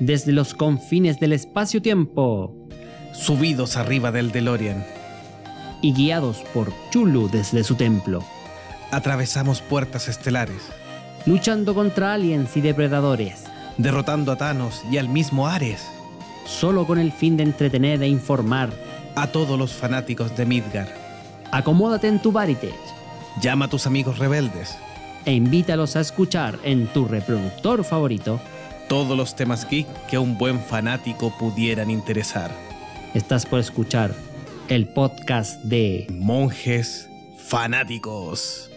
desde los confines del espacio-tiempo Subidos arriba del DeLorean, y guiados por Chulu desde su templo, atravesamos puertas estelares, luchando contra aliens y depredadores, derrotando a Thanos y al mismo Ares, solo con el fin de entretener e informar. a todos los fanáticos de Midgar. Acomódate en tu Baritech Llama a tus amigos rebeldes. e invítalos a escuchar en tu reproductor favorito. Todos los temas geek que a un buen fanático pudieran interesar. Estás por escuchar el podcast de Monjes fanáticos.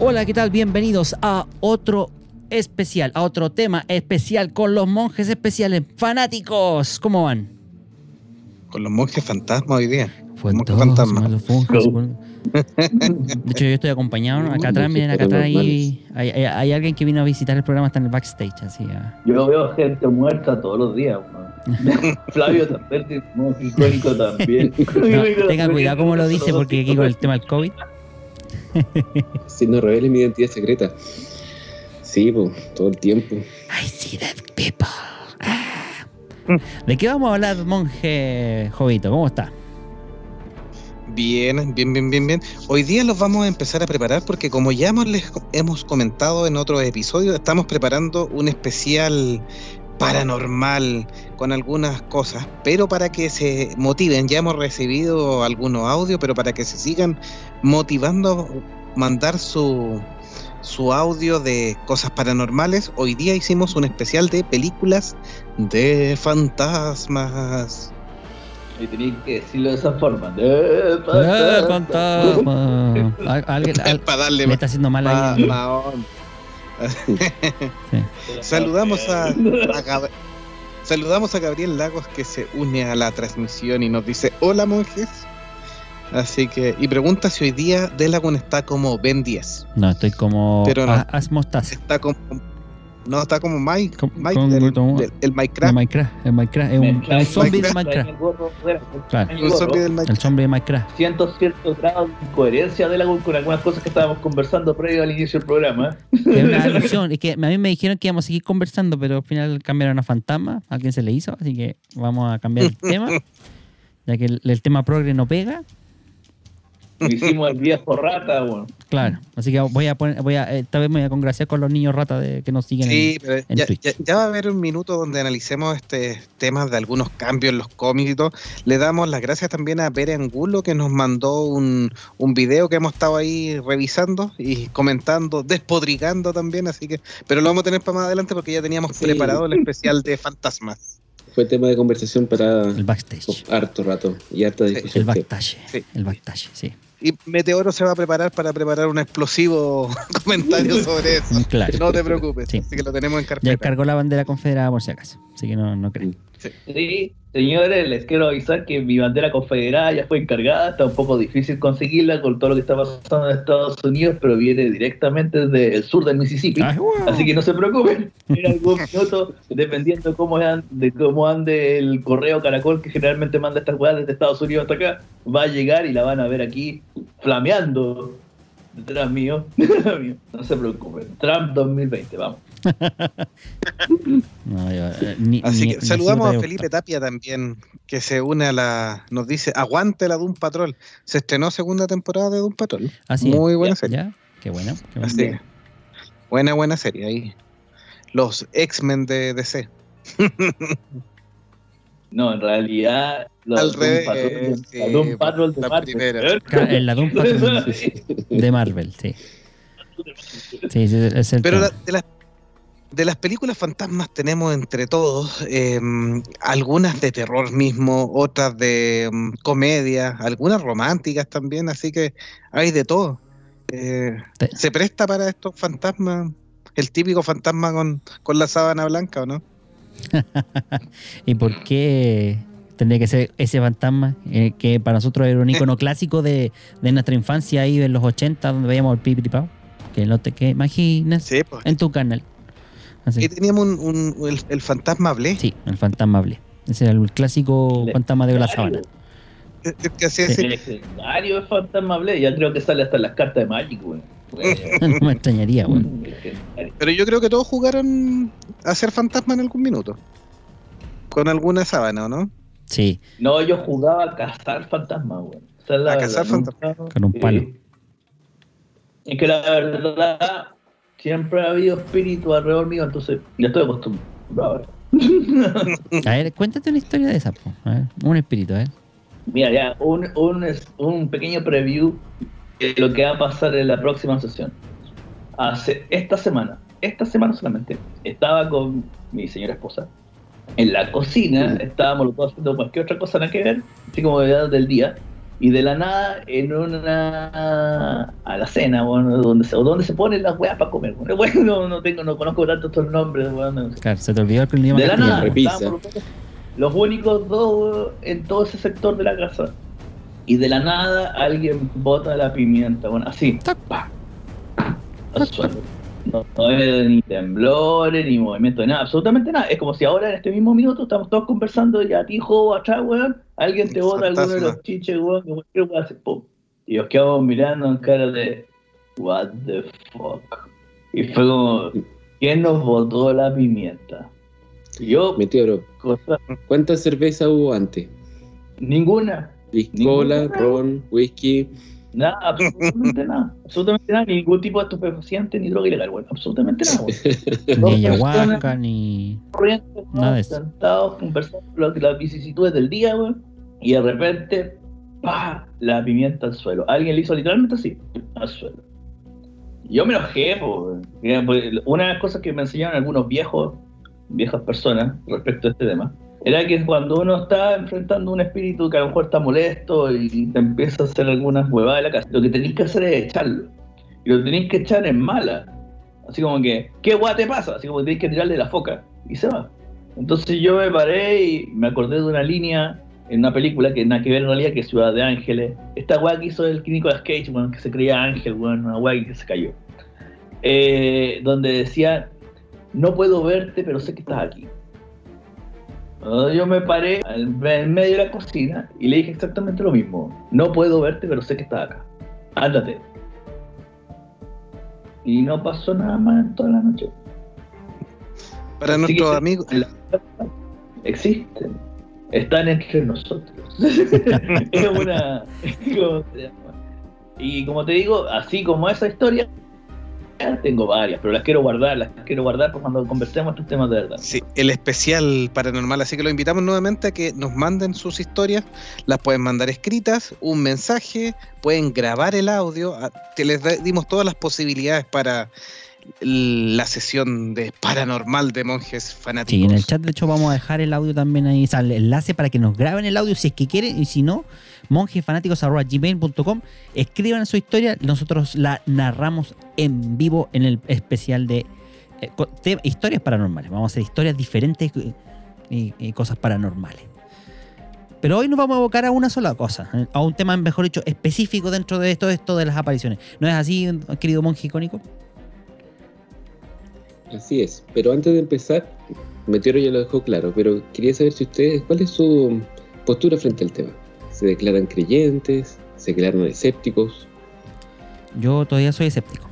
Hola, ¿qué tal? Bienvenidos a otro especial, a otro tema especial con los monjes especiales fanáticos. ¿Cómo van? Con los monjes fantasmas hoy día. Fue Monjes todos, fantasmas. los monjes, bueno. De hecho, yo estoy acompañado. ¿no? Acá atrás, miren, acá atrás hay, hay, alguien que vino a visitar el programa, está en el backstage, así. ah. Yo veo gente muerta todos los días. Flavio también, no, icónico también. No, tenga cuidado como lo dice, porque aquí con el tema del COVID. Si no revele mi identidad secreta. Sí, pues, todo el tiempo. I see dead people. Ah. ¿De qué vamos a hablar, monje Jovito? ¿Cómo está? Bien, bien, bien, bien, bien. Hoy día los vamos a empezar a preparar porque como ya hemos, les hemos comentado en otros episodios, estamos preparando un especial paranormal con algunas cosas, pero para que se motiven, ya hemos recibido algunos audios, pero para que se sigan motivando a mandar su, su audio de cosas paranormales, hoy día hicimos un especial de películas de fantasmas. Y tenéis que decirlo de esa forma. Eh, ¡Eh, fantasma. fantasma! Al- Alguien al- para darle le más, está haciendo mal más onda. Saludamos a, a Gab- saludamos a Gabriel Lagos que se une a la transmisión y nos dice hola monjes. Así que, y pregunta si hoy día Delagun está como Ben 10. No, estoy como. Pero no. Haz mostaza. Está como. No, está como Mike. Como- Mike como- del, como- el El Minecraft. Minecraft, el Minecraft, es un, zombie de Minecraft. Claro. Un zombie del Minecraft. El zombie de Minecraft. Siento cierto grado de incoherencia de la con algunas cosas que estábamos conversando previo al inicio del programa. Es una alusión. Es que a mí me dijeron que íbamos a seguir conversando, pero al final cambiaron a fantasma. A alguien se le hizo, así que vamos a cambiar el tema. Ya que el, el tema progre no pega. Hicimos el viejo rata, bueno. Claro. Así que voy a poner, voy a, esta vez me voy a congraciar con los niños rata de, que nos siguen. Sí, en- pero en ya, Twitch. ya- ya va a haber un minuto donde analicemos este temas de algunos cambios en los cómics y todo. Le damos las gracias también a Pere Angulo que nos mandó un, un video que hemos estado ahí revisando y comentando, despodrigando también, así que, pero lo vamos a tener para más adelante porque ya teníamos Sí. preparado el especial de fantasmas. Fue tema de conversación para El backstage. harto rato y harta Sí, discusión. El backstage. Sí. El backstage, sí. Y Meteoro se va a preparar para preparar un explosivo comentario sobre eso. Claro. No te preocupes, Sí. así que lo tenemos en Ya carpeta. cargó la bandera confederada por si acaso. Así que no, no creen. Sí, señores, les quiero avisar que mi bandera confederada ya fue encargada. Está un poco difícil conseguirla con todo lo que está pasando en Estados Unidos, pero viene directamente desde el sur del Mississippi. Ay. Así que no se preocupen, en algún minuto, dependiendo cómo de cómo ande el correo caracol que generalmente manda estas weas desde Estados Unidos hasta acá, va a llegar y la van a ver aquí flameando detrás mío. detrás mío. No se preocupen. Trump 2020, vamos. No, yo, eh, ni- Así ni- que ni saludamos a Felipe. Tapia también, que se une a la. Nos dice: Aguante la Doom Patrol. Se estrenó segunda temporada de Doom Patrol. Así es. Muy buena Ya, serie. ¿Ya? Qué bueno. Qué. Así buena, buena serie ahí. Los X-Men de DC. No, en realidad, la Al Doom revés, Patrol, sí, la Doom Patrol de la Marvel. primera. Ca- en la Doom Patrol de Marvel, sí. Sí, sí, es el Pero la- de, las, de las películas fantasmas tenemos entre todos eh, algunas de terror mismo, otras de mm, comedia, algunas románticas también, así que hay de todo. Eh, ¿Se presta para estos fantasmas? El típico fantasma con, con la sábana blanca, ¿o no? ¿Y por qué tendría que ser ese fantasma? eh, que para nosotros era un icono clásico de, de nuestra infancia ahí en los 80, donde veíamos el pipitipao. Que no te que imaginas Sí, pues. en tu canal. Así. Ahí teníamos un, un- el, el fantasma Blé, Sí, el fantasma Blé. Ese era el clásico fantasma de la sabana. el el que hacía Sí. Legendario es Fantasma Blade. Ya creo que sale hasta en las cartas de Magic, weón. no me extrañaría, weón. Legendario. Pero yo creo que todos jugaron a ser fantasma en algún minuto. Con alguna sábana, ¿o no? Sí, No, yo jugaba a cazar fantasmas, la A cazar fantasmas. Con un palo. Sí. Es que la verdad, siempre ha habido espíritu alrededor mío, entonces ya estoy acostumbrado. A ver, cuéntate una historia de esa, po. A ver, un espíritu, a ver. Mira, ya, un, un, un pequeño preview de lo que va a pasar en la próxima sesión. Hace esta semana, esta semana solamente, estaba con mi señora esposa en la cocina, estábamos los dos haciendo cualquier otra cosa nada que ver, así como de del día, y de la nada en una a la cena, bueno, donde se, o donde se ponen las weas para comer. Bueno, bueno, no, no tengo, no conozco tanto estos nombres, bueno, no sé. Claro, se te olvidó el idioma De la nada, los, los únicos dos en todo ese sector de la casa. Y de la nada alguien bota la pimienta, bueno, así, pa, al suelo. No, no hay ni temblores, ni movimiento, de nada, absolutamente nada. Es como si ahora en este mismo minuto estamos todos conversando y a ti, joven, atrás, weón, alguien te bota alguno de los chiches, weón, que cualquier weón hace pum. Y nos quedamos mirando en cara de, what the fuck. Y fue como, ¿quién nos botó la pimienta? Y yo, Meteoro, cosa, ¿cuánta cerveza hubo antes? ninguna, Piscola, ron, whisky. Nada, absolutamente nada, absolutamente nada, ningún tipo de estupefaciente ni droga ilegal, bueno, absolutamente nada. weón. Ni ayahuasca, ni. corriendo, Nada de eso. sentados, conversando las vicisitudes del día, weón, y de repente, ¡pa! la pimienta al suelo. Alguien le hizo literalmente así, al suelo. Yo me enojé, po, pues, una de las cosas que me enseñaron algunos viejos, viejas personas respecto a este tema, era que cuando uno está enfrentando un espíritu que a lo mejor está molesto y te empieza a hacer algunas huevadas de la casa, lo que tenéis que hacer es echarlo. Y lo tenéis que echar en mala. Así como que, ¿qué guay te pasa? Así como que tenéis que tirarle la foca. Y se va. Entonces yo me paré y me acordé de una línea en una película que nada que ver en realidad que es Ciudad de Ángeles. Esta weá que hizo el Nicolas Cage, weón, que se creía ángel, weón, una weá que se cayó. Eh, donde decía, no puedo verte, pero sé que estás aquí. Ah, Yo me paré en medio de la cocina y le dije exactamente lo mismo. No puedo verte, pero sé que estás acá. Ándate. Y no pasó nada más en toda la noche. Para Así nuestros amigos, existen, están entre nosotros. es una. ¿cómo se llama? Y como te digo, así como esa historia, tengo varias, pero las quiero guardar, las quiero guardar para cuando conversemos estos temas de verdad. Sí, el especial paranormal, así que lo invitamos nuevamente a que nos manden sus historias, las pueden mandar escritas, un mensaje, pueden grabar el audio, que les dimos todas las posibilidades para la sesión de paranormal de monjes fanáticos. Sí, en el chat de hecho vamos a dejar el audio también ahí, o sea, el enlace para que nos graben el audio si es que quieren y si no, monjesfanáticos.gmail.com escriban su historia, nosotros la narramos en vivo en el especial de eh, historias paranormales. Vamos a hacer historias diferentes eh, y, y cosas paranormales. Pero hoy nos vamos a abocar a una sola cosa, eh, a un tema, mejor dicho, específico dentro de esto, esto de las apariciones. ¿No es así, querido monje icónico? Así es. Pero antes de empezar, Meteoro ya lo dejó claro, pero quería saber si ustedes, ¿cuál es su postura frente al tema? ¿Se declaran creyentes? ¿Se declaran escépticos? Yo todavía soy escéptico.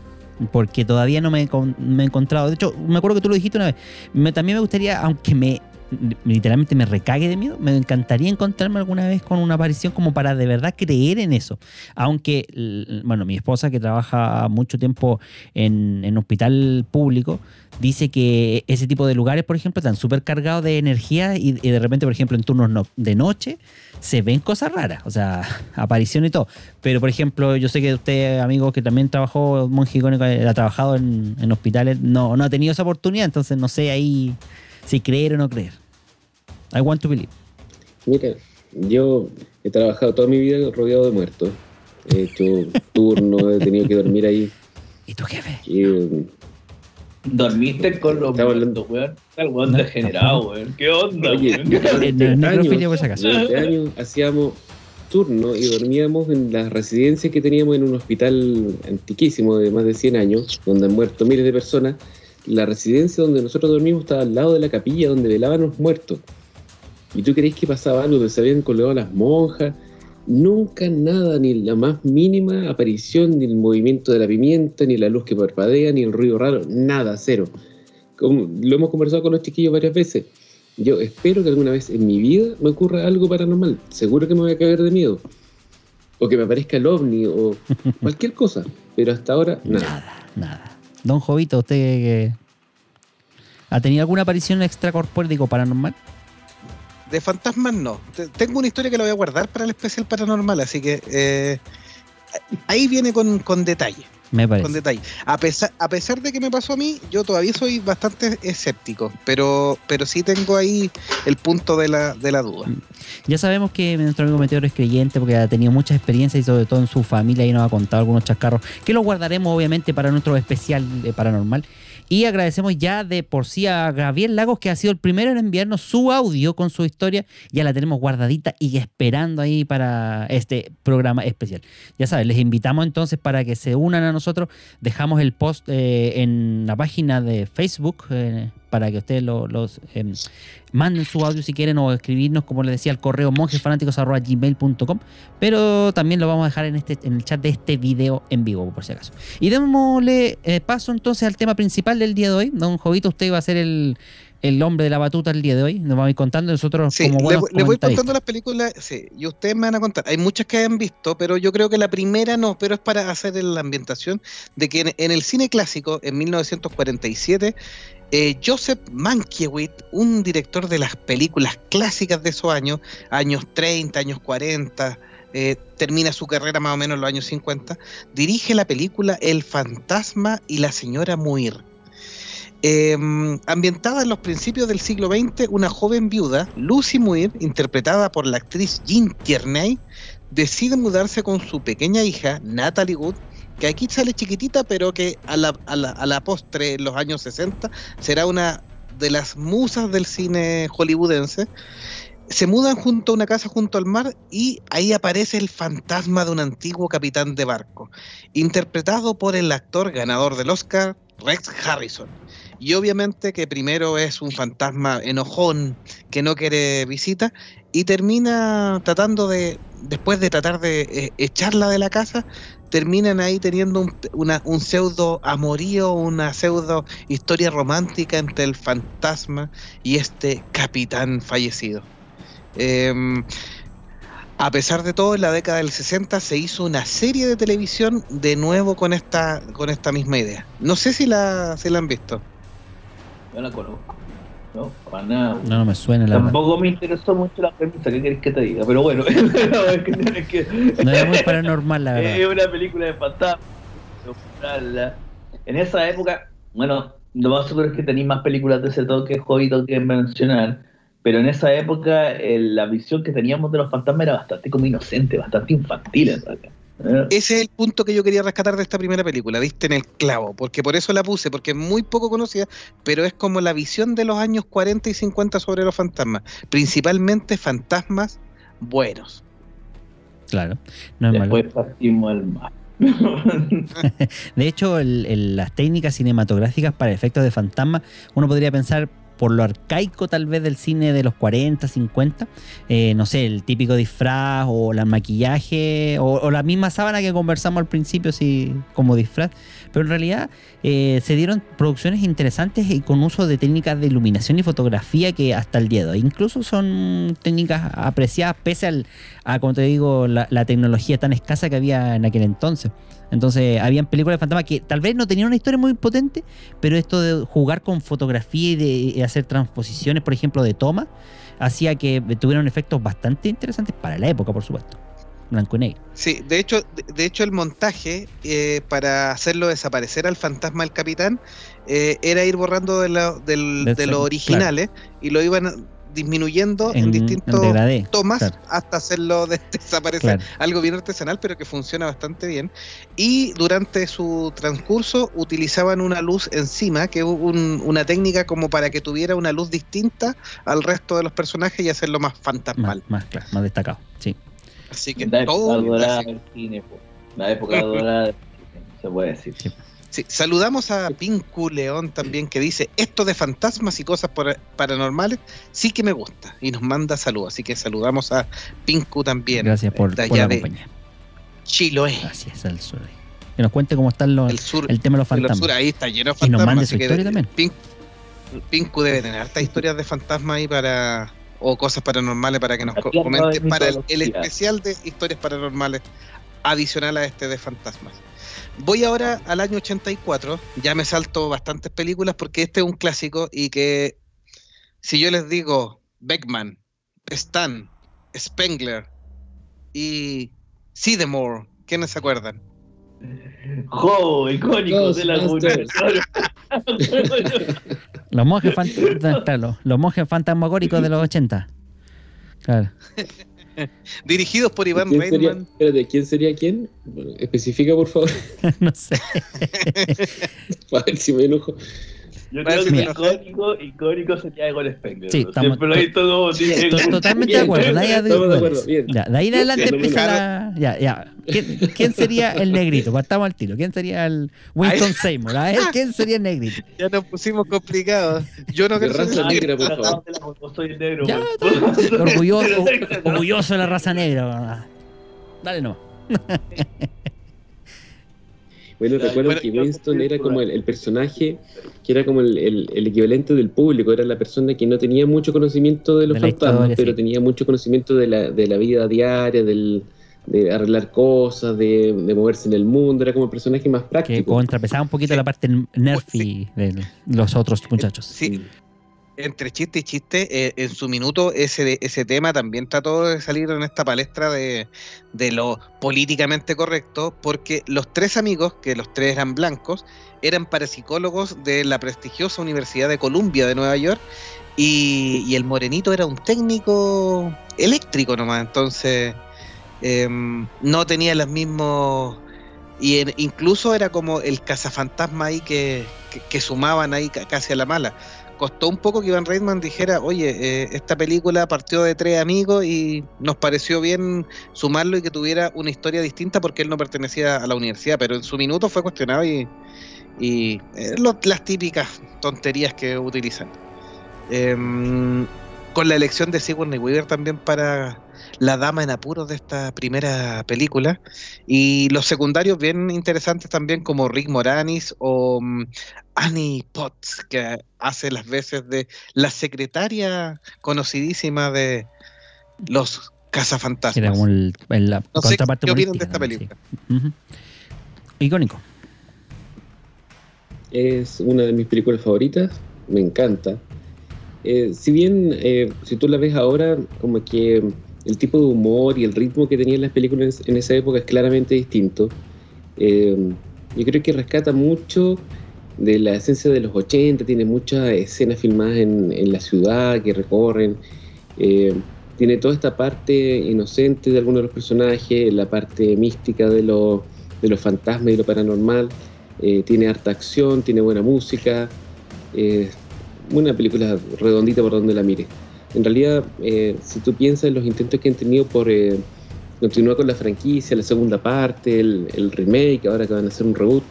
Porque todavía no me me he encontrado. De hecho, me acuerdo que tú lo dijiste una vez. Me- también me gustaría, aunque me literalmente me recague de miedo, me encantaría encontrarme alguna vez con una aparición como para de verdad creer en eso. Aunque, bueno, mi esposa que trabaja mucho tiempo en, hospital público, dice que ese tipo de lugares, por ejemplo, están súper cargados de energía y, de repente, por ejemplo, en turnos no- de noche se ven cosas raras, o sea, apariciones y todo. Pero, por ejemplo, yo sé que usted, amigo, que también trabajó, monje ha trabajado en, en hospitales, no, no ha tenido esa oportunidad, entonces no sé ahí si creer o no creer. I want to believe. Mira, yo he trabajado toda mi vida rodeado de muertos. He hecho turnos, he tenido que dormir ahí. ¿Y tu jefe? Y, eh, Dormiste con los muertos, weón. El weón degenerado, weón. ¿Qué onda, Oye, weón? No por si acaso. durante años hacíamos turnos y dormíamos en las residencias que teníamos en un hospital antiquísimo de más de 100 años, donde han muerto miles de personas. La residencia donde nosotros dormimos estaba al lado de la capilla donde velaban los muertos. ¿Y tú crees que pasaba algo? Que se habían colgado las monjas. Nunca nada, ni la más mínima aparición, ni el movimiento de la pimienta, ni la luz que parpadea, ni el ruido raro, nada, cero. Como, lo hemos conversado con los chiquillos varias veces. Yo espero que alguna vez en mi vida me ocurra algo paranormal. Seguro que me voy a caer de miedo. O que me aparezca el ovni o cualquier cosa. Pero hasta ahora, nada. Nada, nada. Don Jovito, ¿usted eh, ha tenido alguna aparición extracorpórea, digo, paranormal? De fantasmas no. Te- Tengo una historia que la voy a guardar para el especial paranormal, así que eh, ahí viene con, con detalle. Me Con detalle. A pesar, a pesar de que me pasó a mí, yo todavía soy bastante escéptico, pero, pero sí tengo ahí el punto de la, de la duda. Ya sabemos que nuestro amigo Meteoro es creyente porque ha tenido mucha experiencia y sobre todo en su familia y nos ha contado algunos chascarros que los guardaremos obviamente para nuestro especial de paranormal. Y agradecemos ya de por sí a Gabriel Lagos que ha sido el primero en enviarnos su audio con su historia. Ya la tenemos guardadita y esperando ahí para este programa especial. Ya saben, les invitamos entonces para que se unan a nosotros. Dejamos el post eh, en la página de Facebook eh, para que ustedes lo- los em, manden su audio si quieren o escribirnos, como les decía, al correo monjesfanáticos.gmail.com. Pero también lo vamos a dejar en, este, en el chat de este video en vivo, por si acaso. Y démosle eh, paso entonces al tema principal del día de hoy. Don Jovito, usted va a ser el, el hombre de la batuta el día de hoy. Nos va a ir contando nosotros Sí, como le, buenos le voy contando las películas, sí, y ustedes me van a contar. Hay muchas que hayan visto, pero yo creo que la primera no, pero es para hacer la ambientación de que en, en el cine clásico, en 1947, eh, Joseph Mankiewicz, un director de las películas clásicas de esos años, años 30, años 40, eh, termina su carrera más o menos en los años 50, dirige la película El fantasma y la señora Muir. Eh, ambientada en los principios del siglo XX, una joven viuda, Lucy Muir, interpretada por la actriz Jean Tierney, decide mudarse con su pequeña hija, Natalie Wood, que aquí sale chiquitita, pero que a la, a la- a la postre, en los años 60, será una de las musas del cine hollywoodense. Se mudan junto a una casa junto al mar y ahí aparece el fantasma de un antiguo capitán de barco, interpretado por el actor ganador del Oscar, Rex Harrison. Y obviamente que primero es un fantasma enojón que no quiere visita y termina tratando de, después de tratar de eh, echarla de la casa, terminan ahí teniendo un, un pseudo amorío, una pseudo historia romántica entre el fantasma y este capitán fallecido. Em, a pesar de todo, en la década del 60 se hizo una serie de televisión de nuevo con esta, con esta misma idea. No sé si la, si la han visto. Yo la conozco. No, para nada. No, no me suena la verdad. Tampoco me interesó mucho la premisa, ¿qué querés que te diga? Pero bueno, es No era muy paranormal, la es verdad. una película de fantasma. En esa época, bueno, lo más seguro es que tenéis más películas de ese toque, Jovito, que mencionar. Pero en esa época, eh, la visión que teníamos de los fantasmas era bastante como inocente, bastante infantil en realidad. ¿Eh? Ese es el punto que yo quería rescatar de esta primera película, diste en el clavo, porque por eso la puse, porque es muy poco conocida, pero es como la visión de los años 40 y 50 sobre los fantasmas, principalmente fantasmas buenos. Claro, no es malo. Después partimos al mar. De hecho, el- el- las técnicas cinematográficas para efectos de fantasma, uno podría pensar por lo arcaico tal vez del cine de los 40, 50, eh, no sé, el típico disfraz o el maquillaje o, la misma sábana que conversamos al principio sí, como disfraz, pero en realidad eh, se dieron producciones interesantes y con uso de técnicas de iluminación y fotografía que hasta el día de hoy incluso son técnicas apreciadas pese al, a, como te digo, la tecnología tan escasa que había en aquel entonces. Entonces, habían películas de fantasma que tal vez no tenían una historia muy potente, pero esto de jugar con fotografía y de hacer transposiciones, por ejemplo, de toma, hacía que tuvieran efectos bastante interesantes para la época, por supuesto. Blanco y negro. Sí, de hecho, de, hecho el montaje eh, para hacerlo desaparecer al fantasma del capitán eh, era ir borrando de, del- Del de los originales y lo iban disminuyendo en, En, en distintos degradé. tomas claro. hasta hacerlo de- desaparecer. Claro. Algo bien artesanal, pero que funciona bastante bien. Y durante su transcurso utilizaban una luz encima, que es un- una técnica como para que tuviera una luz distinta al resto de los personajes y hacerlo más fantasmal. más, claro, más destacado. Sí. Así que La época todo un dorada clásico. del cine, po. la época dorada del cine, se puede decir. Sí. Sí, saludamos a Pinku León también que dice, esto de fantasmas y cosas paranormales sí que me gusta y nos manda saludos. Así que saludamos a Pinku también. Gracias por, de por allá la de compañía. Chiloé, Gracias al sur. Que nos cuente cómo están los, el sur. el tema de los fantasmas. sur, ahí está lleno de Y nos fantasmas. mande su historia también. Pin- Pinku debe tener hartas historias de fantasmas ahí para o cosas paranormales para que nos comente para el, el especial de historias paranormales adicional a este de fantasmas. Voy ahora al año 84, ya me salto bastantes películas porque este es un clásico y que si yo les digo Beckman, Stan, Spengler y Seymour, ¿quiénes se acuerdan? ¡Jo! Icónico de la los monjes fantasmagóricos de los 80. Claro. Dirigidos por Iván ¿Quién sería, espérate, ¿quién sería quién? Bueno, especifica, por favor, no sé. para ver si me enojo. Yo creo que que- icónico, icónico sería Egon Spengler. Sí, estamos- Siempre lo he visto como dice To-. Totalmente de acuerdo. de ahí a- Estamos de acuerdo, bien. Ya, de ahí en adelante Sí, empieza la. Ya, ya. ¿Quién, quién sería el negrito? Partamos al tiro. ¿Quién sería el Winston Seymour? A ver, ¿quién sería el negrito? Ya nos pusimos complicados. Yo no De quiero ser raza negra, por favor. de soy negro. Ya, pues. Orgulloso, orgulloso de la raza negra. Dale no. Bueno, recuerdo que Winston era como el, el personaje que era como el, el- el equivalente del público, era la persona que no tenía mucho conocimiento de los De fantasmas, historia, pero sí. tenía mucho conocimiento de la, de la vida diaria, del, de arreglar cosas, de, de moverse en el mundo, era como el personaje más Que práctico. contrapesaba un poquito Sí. la parte nerfy de los otros muchachos. Sí, entre chiste y chiste, eh, en su minuto ese, ese tema también trató de salir en esta palestra de, de lo políticamente correcto, porque los tres amigos, que los tres eran blancos, eran parapsicólogos de la prestigiosa Universidad de Columbia de Nueva York, y, el morenito era un técnico eléctrico nomás, entonces em, no tenía los mismos... Y en- incluso era como el cazafantasma ahí que, que, que sumaban ahí ca- casi a la mala costó un poco que Ivan Reitman dijera, oye, eh, esta película partió de tres amigos y nos pareció bien sumarlo y que tuviera una historia distinta porque él no pertenecía a la universidad, pero en su minuto fue cuestionado y, y eh, las típicas tonterías que utilizan. Em, con la elección de Sigourney Weaver también para la dama en apuros de esta primera película y los secundarios bien interesantes también como Rick Moranis o mm, Annie Potts que hace las veces de la secretaria conocidísima de los Que cazafantasmas. era como el, el- la No sé contraparte qué opinan de esta película. sí. Icónico. Es una de mis películas favoritas, me encanta. Eh, si bien, eh, si tú la ves ahora, como que el tipo de humor y el ritmo que tenían las películas en esa época es claramente distinto. Eh, yo creo que rescata mucho de la esencia de los 80, tiene muchas escenas filmadas en, la ciudad que recorren. eh, tiene toda esta parte inocente de algunos de los personajes, la parte mística de, de los fantasmas y lo paranormal. Eh, tiene harta acción, tiene buena música, una película redondita por donde la mire. En realidad, eh, si tú piensas en los intentos que han tenido por eh, continuar con la franquicia, la segunda parte, el, el remake, ahora que van a hacer un reboot,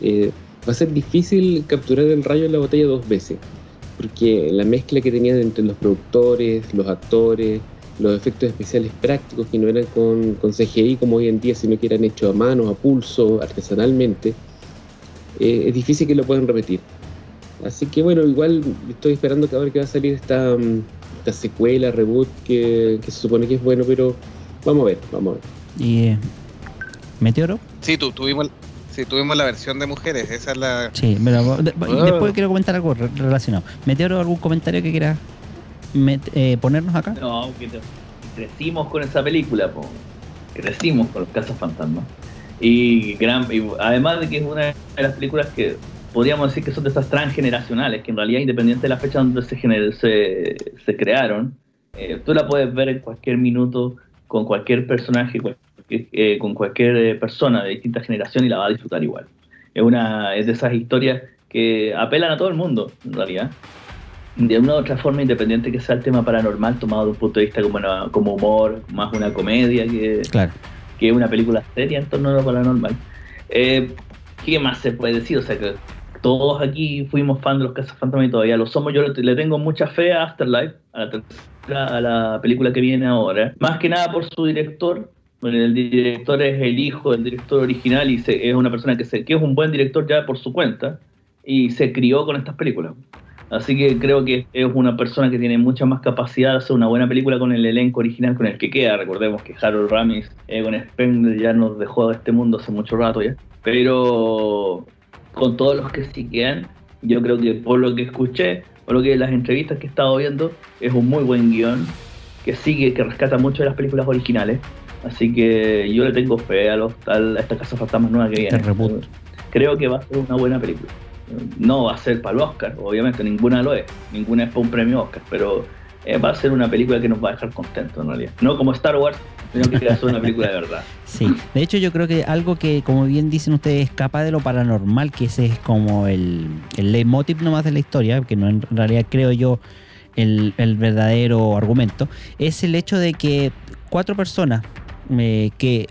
eh, va a ser difícil capturar el rayo en la botella dos veces, porque la mezcla que tenían entre los productores, los actores, los efectos especiales prácticos que no eran con, con CGI como hoy en día, sino que eran hechos a mano, a pulso, artesanalmente, es difícil que lo puedan repetir. Así que bueno, igual estoy esperando que ahora que va a salir esta, mm, esta secuela, reboot, que, que se supone que es bueno, pero vamos a ver, vamos a ver. Y eh, Meteoro. Sí, tu- tuvimos, sí, tuvimos la versión de mujeres, esa es la... Sí, pero de- Ah. después quiero comentar algo re- relacionado. Meteoro, ¿algún comentario que quieras met- eh, ponernos acá? No, que crecimos con esa película, po. crecimos con los casos fantasmas. Y, gran, y además de que es una de las películas que podríamos decir que son de esas transgeneracionales, que en realidad independiente de la fecha donde se, gener- se, se crearon, eh, tú la puedes ver en cualquier minuto, con cualquier personaje, eh, con cualquier eh, persona de distinta generación y la va a disfrutar igual. Es, una, es de esas historias que apelan a todo el mundo, en realidad de una u otra forma, independiente que sea el tema paranormal, tomado de un punto de vista como, una- como humor, más una comedia que, Claro. que una película seria en torno a lo paranormal. Eh, ¿qué más se puede decir? O sea que todos aquí fuimos fan de los cazafantasmas y todavía lo somos. Yo le, tengo mucha fe a Afterlife, a la, a la película que viene ahora. Más que nada por su director. Bueno, el director es el hijo del director original y se- es una persona que, se, es un buen director ya por su cuenta y se crió con estas películas. Así que creo que es una persona que tiene mucha más capacidad de hacer una buena película con el elenco original con el que queda. Recordemos que Harold Ramis, Egon Spengler ya nos dejó de este mundo hace mucho rato ya. Pero con todos los que sí quedan, yo creo que por lo que escuché, por lo que las entrevistas que he estado viendo, es un muy buen guion que sigue, que rescata mucho de las películas originales. Así que yo le tengo fe a, los, a esta Casa Fantasmas nueva que viene. Creo que va a ser una buena película. No va a ser para el Oscar, obviamente, ninguna lo es. Ninguna es para un premio Oscar, pero eh, va a ser una película que nos va a dejar contentos en realidad. No como Star Wars, sino que va a ser una película de verdad. Sí, de hecho yo creo que algo que, como bien dicen ustedes, escapa de lo paranormal, que ese es como el, el leitmotiv nomás de la historia, que no en realidad creo yo el, el verdadero argumento, es el hecho de que cuatro personas eh, que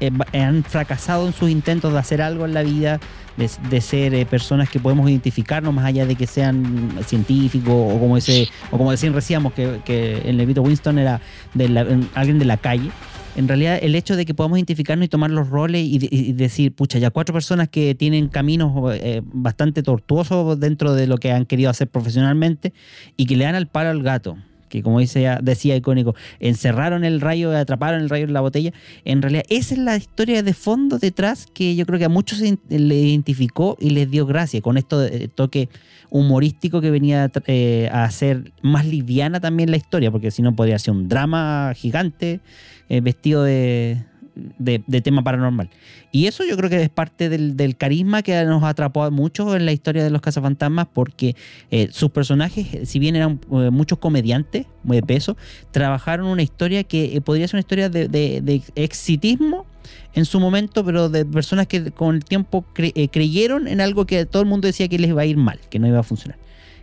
eh, han fracasado en sus intentos de hacer algo en la vida, de, ser eh, personas que podemos identificarnos más allá de que sean científicos o como ese o como decían decíamos que, que el Levito Winston era de la- en- alguien de la calle en realidad el hecho de que podamos identificarnos y tomar los roles y, de- y decir, pucha, ya cuatro personas que tienen caminos eh, bastante tortuosos dentro de lo que han querido hacer profesionalmente y que le dan al palo al gato, que como dice, decía icónico, encerraron el rayo, atraparon el rayo en la botella. En realidad esa es la historia de fondo detrás que yo creo que a muchos le identificó y les dio gracia con esto de toque humorístico que venía eh, a hacer más liviana también la historia, porque si no podría ser un drama gigante eh, vestido de, de- de tema paranormal. Y eso yo creo que es parte del, carisma que nos atrapó a muchos en la historia de los cazafantasmas, porque eh, sus personajes, eh, si bien eran eh, muchos comediantes muy de peso, trabajaron una historia que podría ser una historia de, exitismo en su momento, pero de personas que con el tiempo cre- creyeron en algo que todo el mundo decía que les iba a ir mal, que no iba a funcionar.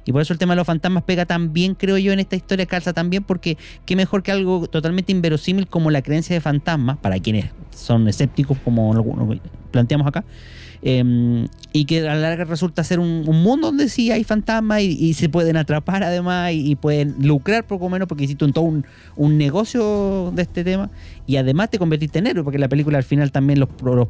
Y por eso el tema de los fantasmas pega tan bien, creo yo, en esta historia, calza tan bien, porque qué mejor que algo totalmente inverosímil como la creencia de fantasmas, para quienes son escépticos, como lo planteamos acá, eh, y que a la larga resulta ser un, un mundo donde sí hay fantasmas y, se pueden atrapar además y, pueden lucrar poco menos porque hiciste un, todo un, un negocio de este tema y además te convertiste en héroe porque la película al final también los, los,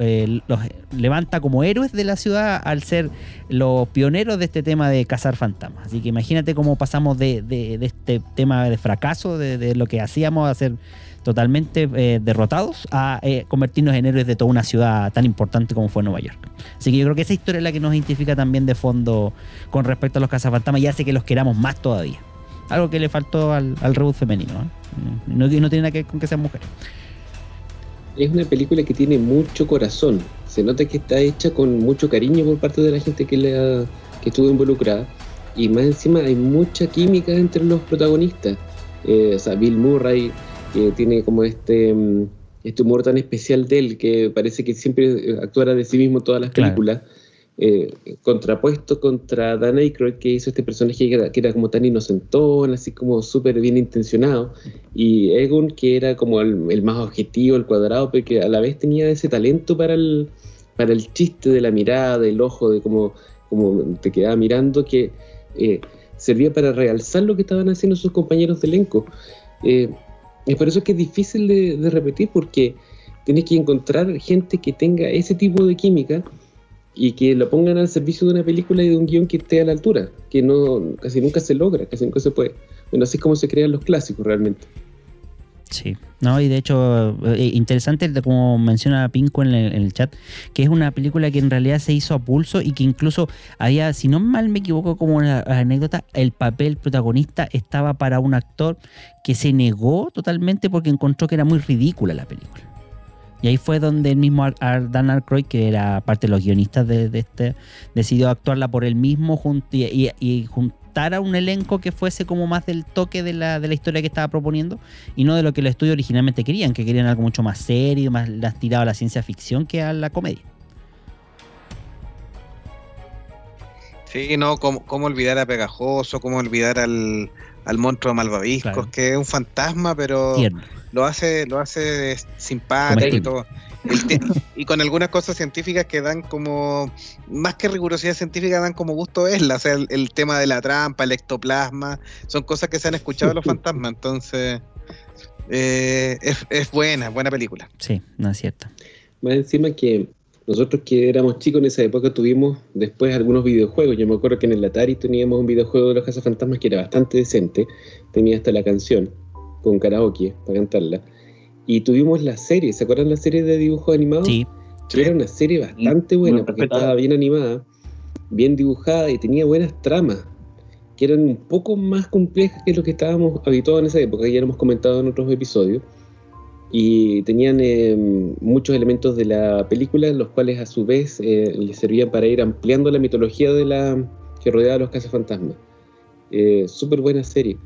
eh, los levanta como héroes de la ciudad al ser los pioneros de este tema de cazar fantasmas. Así que imagínate cómo pasamos de, de- de este tema de fracaso, de, lo que hacíamos a ser totalmente eh, derrotados a eh, convertirnos en héroes de toda una ciudad tan importante como fue Nueva York. Así que yo creo que esa historia es la que nos identifica también de fondo con respecto a los cazafantasmas y hace que los queramos más todavía. Algo que le faltó al, reboot femenino. ¿eh? No, no tiene nada que ver con que sean mujeres. Es una película que tiene mucho corazón. Se nota que está hecha con mucho cariño por parte de la gente que estuvo involucrada. Y más encima hay mucha química entre los protagonistas. Eh, o sea, Bill Murray, que tiene como este, mm, este humor tan especial de él, que parece que siempre eh, actuara de sí mismo en todas las Claro. películas. eh, contrapuesto contra Dan Aykroyd, que hizo este personaje que era, que era como tan inocentón, así como súper bien intencionado y Egon que era como el, el más objetivo, el cuadrado, pero que a la vez tenía ese talento para el, para el chiste de la mirada, del ojo, de cómo, cómo te quedaba mirando, que eh, servía para realzar lo que estaban haciendo sus compañeros de elenco. Eh, y por eso es que es difícil de, repetir, porque tienes que encontrar gente que tenga ese tipo de química y que lo pongan al servicio de una película y de un guion que esté a la altura, que no casi nunca se logra, casi nunca se puede. Bueno, así es como se crean los clásicos realmente. Sí, no, y de hecho, eh, interesante de como menciona Pinco en el, en el chat, que es una película que en realidad se hizo a pulso y que incluso había, si no mal me equivoco, como una anécdota, el papel protagonista estaba para un actor que se negó totalmente porque encontró que era muy ridícula la película. Y ahí fue donde el mismo Ar- Dan Aykroyd, que era parte de los guionistas de, este, decidió actuarla por él mismo jun- y, y- y juntar a un elenco que fuese como más del toque de la, de la historia que estaba proponiendo y no de lo que los estudios originalmente querían, que querían algo mucho más serio, más más tirado a la ciencia ficción que a la comedia. Sí, no, cómo, cómo olvidar a Pegajoso, cómo olvidar al, al monstruo de Malvaviscos, Claro. que es un fantasma, pero Tierno. lo hace, lo hace simpático y con algunas cosas científicas que dan como, más que rigurosidad científica, dan como gusto verla. O sea, el, el tema de la trampa, el ectoplasma, son cosas que se han escuchado de los fantasmas. Entonces, eh, es, es buena, buena película. Sí, no es cierto. Más encima que nosotros que éramos chicos en esa época tuvimos después algunos videojuegos. Yo me acuerdo que en el Atari teníamos un videojuego de los cazafantasmas que era bastante decente. Tenía hasta la canción con karaoke para cantarla. Y tuvimos la serie, ¿se acuerdan la serie de dibujos animados? Sí, Que era una serie bastante buena porque estaba bien animada, bien dibujada y tenía buenas tramas que eran un poco más complejas que lo que estábamos habituados en esa época, ya lo hemos comentado en otros episodios, y tenían eh, muchos elementos de la película, los cuales a su vez eh, les servían para ir ampliando la mitología de la que rodeaba a los cazafantasmas. Eh, Súper buena serie.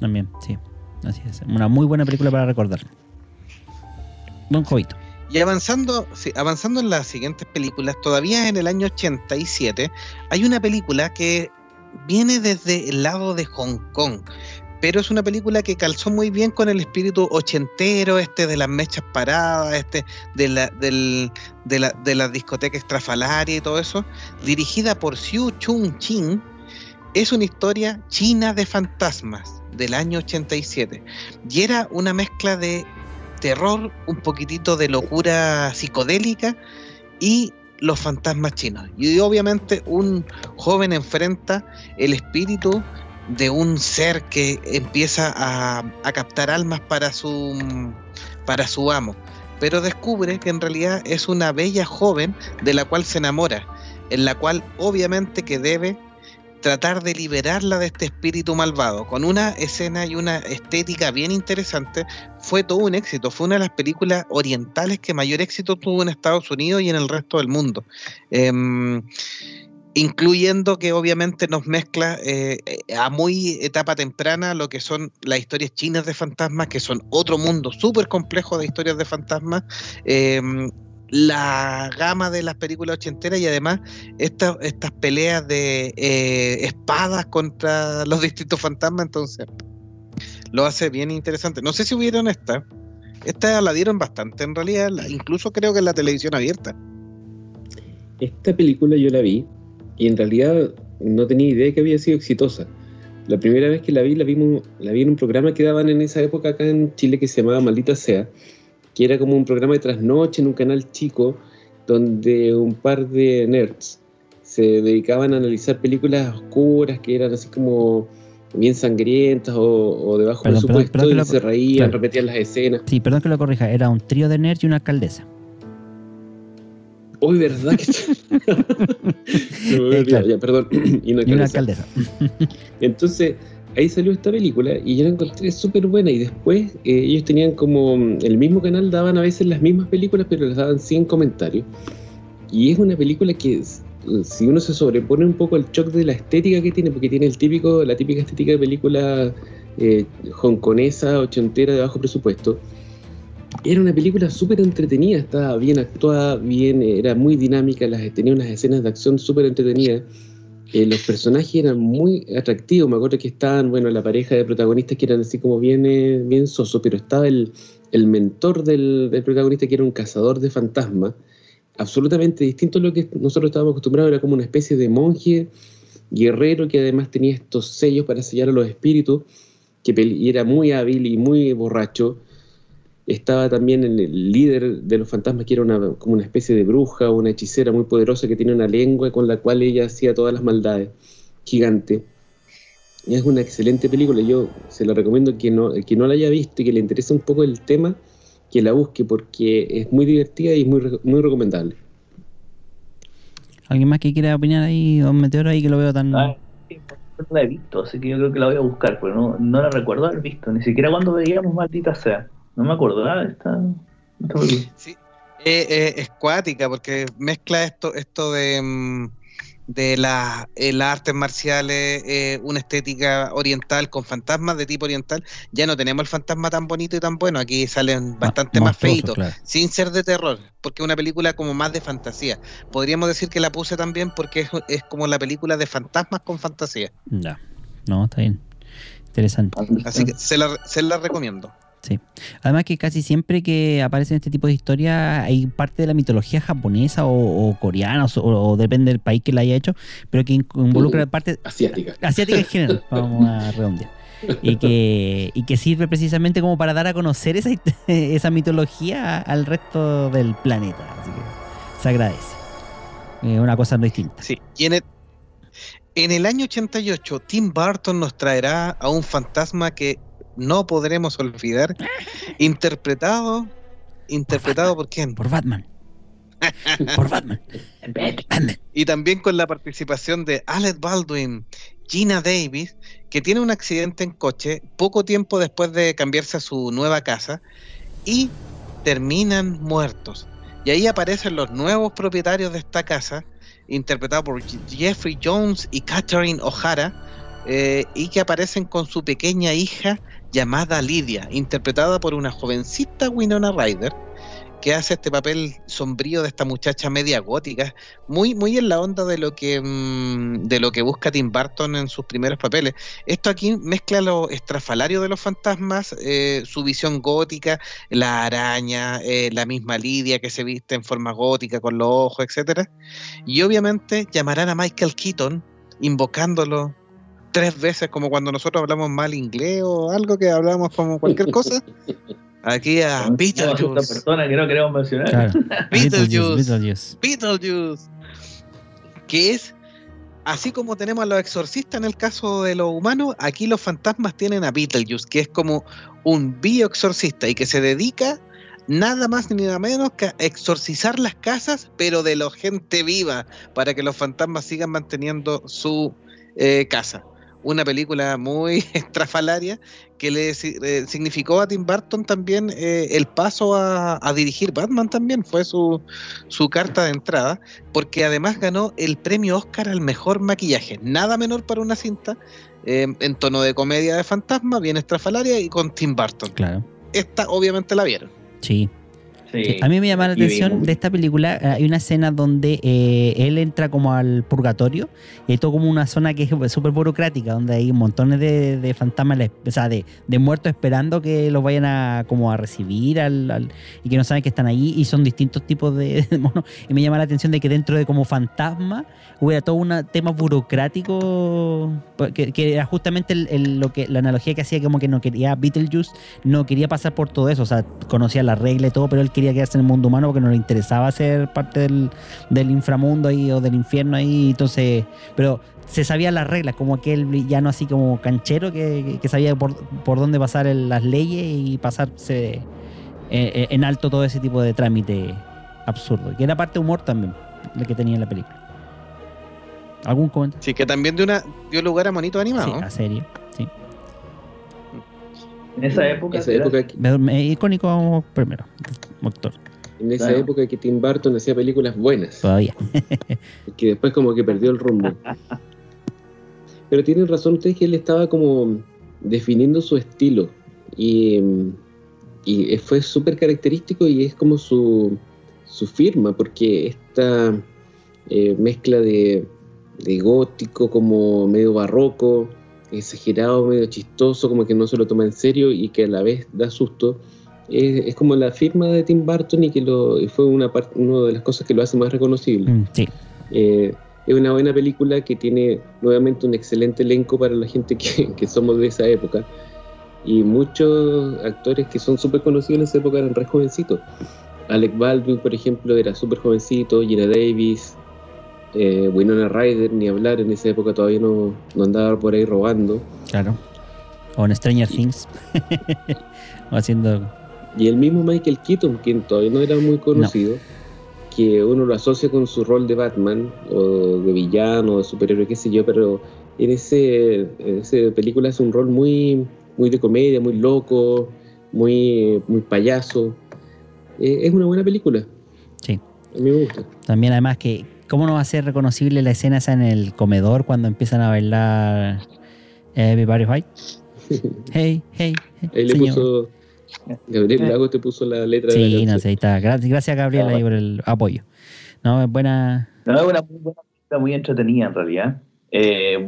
también, sí. Así es. Una muy buena película para recordar. Jovito. Y avanzando, sí, avanzando en las siguientes películas, todavía en el año 87 hay una película que viene desde el lado de Hong Kong, pero es una película que calzó muy bien con el espíritu ochentero, este de las mechas paradas, este de la, del, de la, de discoteca estrafalaria y todo eso, dirigida por Xiu Chung Chin. Es una historia china de fantasmas del año 87 y era una mezcla de terror, un poquitito de locura psicodélica y los fantasmas chinos. Y obviamente un joven enfrenta el espíritu de un ser que empieza a, captar almas para su, para su amo, pero descubre que en realidad es una bella joven de la cual se enamora, en la cual obviamente que debe tratar de liberarla de este espíritu malvado, con una escena y una estética bien interesante, fue todo un éxito, fue una de las películas orientales que mayor éxito tuvo en Estados Unidos y en el resto del mundo. Em, incluyendo que obviamente nos mezcla eh, a muy etapa temprana lo que son las historias chinas de fantasmas, que son otro mundo súper complejo de historias de fantasmas, em, la gama de las películas ochenteras y además esta- estas peleas de eh, espadas contra los distintos fantasmas, entonces lo hace bien interesante. No sé si hubieron esta. Esta la dieron bastante en realidad, incluso creo que en la televisión abierta. Esta película yo la vi y en realidad no tenía idea que había sido exitosa. La primera vez que la vi, la, vimos, la vi en un programa que daban en esa época acá en Chile que se llamaba Maldita Sea, que era como un programa de trasnoche en un canal chico donde un par de nerds se dedicaban a analizar películas oscuras que eran así como bien sangrientas o, o de bajo Perdón, presupuesto y se reían, claro. repetían las escenas. Sí, perdón que lo corrija. Era un trío de nerds y una alcaldesa. Uy, ¿verdad? que había Eh, claro. ya, perdón. y una Y una alcaldesa. alcaldesa. Entonces, ahí salió esta película y yo la encontré súper buena. Y después eh, ellos tenían como. mm, El mismo canal daban a veces las mismas películas, pero les daban 100 comentarios. Y es una película que, si uno se sobrepone un poco al shock de la estética que tiene, porque tiene el típico, la típica estética de película eh, hongkonesa, ochentera de bajo presupuesto. Era una película súper entretenida, estaba bien actuada, bien, era muy dinámica, las, tenía unas escenas de acción súper entretenidas. Eh, los personajes eran muy atractivos. Me acuerdo que estaban, bueno, la pareja de protagonistas que eran así como bien, eh, bien soso, pero estaba el, el mentor del, protagonista que era un cazador de fantasmas, absolutamente distinto a lo que nosotros estábamos acostumbrados, era como una especie de monje guerrero que además tenía estos sellos para sellar a los espíritus, que y era muy hábil y muy borracho. Estaba también el líder de los fantasmas, que era una, como una especie de bruja o una hechicera muy poderosa que tiene una lengua con la cual ella hacía todas las maldades. Gigante. Y es una excelente película. Yo se la recomiendo que no, que no la haya visto y que le interese un poco el tema, que la busque porque es muy divertida y muy, muy recomendable. ¿Alguien más que quiera opinar ahí? Don Meteoro ahí que lo veo tan. Ah, sí, no la he visto, así que yo creo que la voy a buscar, pero no, no la recuerdo haber visto, ni siquiera cuando veíamos Maldita Sea. No me acordaba de esta, esta. Sí, eh, eh, es cuática porque mezcla esto, esto de, mm, de la, las artes marciales, eh, una estética oriental con fantasmas de tipo oriental. Ya no tenemos el fantasma tan bonito y tan bueno, aquí salen bastante más feitos, claro. sin ser de terror, porque es una película como más de fantasía. Podríamos decir que la puse también porque es, es como la película de fantasmas con fantasía. Ya. No, está bien. Interesante. Así que se la, se la recomiendo. Además que casi siempre que aparecen este tipo de historias hay parte de la mitología japonesa o, o coreana o, o depende del país que la haya hecho, pero que in- involucra parte Asiática. asiática en general, vamos a redondear. Y que, y que sirve precisamente como para dar a conocer esa, esa mitología al resto del planeta. Así que se agradece. Es una cosa no distinta. Sí, y en el, en el año 88, Tim Burton nos traerá a un fantasma que no podremos olvidar, interpretado, interpretado por quién? Por Batman. Por Batman. Batman. Y también con la participación de Alec Baldwin, Gina Davis, que tiene un accidente en coche poco tiempo después de cambiarse a su nueva casa y terminan muertos. Y ahí aparecen los nuevos propietarios de esta casa, interpretados por Je- Jeffrey Jones y Catherine O'Hara, eh, y que aparecen con su pequeña hija llamada Lydia, interpretada por una jovencita Winona Ryder, que hace este papel sombrío de esta muchacha media gótica, muy, muy en la onda de lo que mm, de lo que busca Tim Burton en sus primeros papeles. Esto aquí mezcla lo estrafalario de los fantasmas, eh, su visión gótica, la araña, eh, la misma Lidia que se viste en forma gótica con los ojos, etcétera. Y obviamente llamarán a Michael Keaton invocándolo tres veces como cuando nosotros hablamos mal inglés o algo que hablamos como cualquier cosa. Aquí a Esta Beetlejuice. persona que no queremos mencionar. Claro. Beetlejuice. Beetlejuice. Beetlejuice, que es así como tenemos a los exorcistas en el caso de los humanos, aquí los fantasmas tienen a Beetlejuice, que es como un bioexorcista y que se dedica nada más ni nada menos que a exorcizar las casas, pero de la gente viva, para que los fantasmas sigan manteniendo su eh, casa. Una película muy estrafalaria que le si- eh, significó a Tim Burton también eh, el paso a, a dirigir Batman también, fue su, su carta de entrada, porque además ganó el premio Oscar al mejor maquillaje, nada menor para una cinta eh, en tono de comedia de fantasma, bien estrafalaria y con Tim Burton. Claro. Esta obviamente la vieron. Sí. Sí. A mí me llama la atención de esta película. eh, Hay una escena donde eh, él entra como al purgatorio y hay todo como una zona que es súper burocrática, donde hay montones de, de fantasmas, o sea, de, de muertos esperando que los vayan a como a recibir al, al- y que no saben que están ahí y son distintos tipos de, de monos. Y me llama la atención de que dentro de como fantasma hubiera todo un tema burocrático pues, que, que era justamente el- el- lo que la analogía que hacía como que no quería Beetlejuice no quería pasar por todo eso, o sea, conocía la regla y todo, pero él quería quedarse en el mundo humano porque no le interesaba ser parte del, del inframundo ahí o del infierno ahí, entonces, pero se sabía las reglas, como aquel villano así como canchero que, que sabía por, por dónde pasar el- las leyes y pasarse eh, eh, en alto todo ese tipo de trámite absurdo, que era parte de humor también, la que tenía la película. ¿Algún comentario? Sí, que también de una, dio lugar a monitos Sí, animados. la serie. Sí. En esa época. En esa era- época, que- Me- me- icónico primero, actor, en esa Claro. época que Tim Burton hacía películas buenas, todavía. que después como que perdió el rumbo. Pero tienen razón ustedes que él estaba como definiendo su estilo y, y fue súper característico y es como su, su firma, porque esta eh, mezcla de, de gótico como medio barroco, exagerado, medio chistoso, como que no se lo toma en serio y que a la vez da susto, es, es como la firma de Tim Burton y que lo, fue una, parte una de las cosas que lo hace más reconocible. Mm, Sí, Eh, es una buena película que tiene nuevamente un excelente elenco para la gente que, que somos de esa época. Y muchos actores que son súper conocidos en esa época eran re jovencitos. Alec Baldwin, por ejemplo, era súper jovencito, Gina Davis, eh, Winona Ryder, ni hablar, en esa época todavía no, no andaba por ahí robando. claro. O en Stranger Things. o haciendo. Y el mismo Michael Keaton, quien todavía no era muy conocido, que uno lo asocia con su rol de Batman, o de villano, o de superhéroe, qué sé yo, pero en ese, en esa película es un rol muy, muy de comedia, muy loco, muy, muy payaso. Eh, es una buena película. Sí. A mí me gusta. También, además, que. ¿Cómo no va a ser reconocible la escena esa en el comedor cuando empiezan a bailar Everybody Fight? Hey, hey, hey. Ahí le señor. puso. Gabriel Lago te puso la letra de la Sí, no sé, ahí está. Gracias, gracias Gabriel ahí por el apoyo. No, es buena. No, es una muy buena película, muy entretenida en realidad. Eh,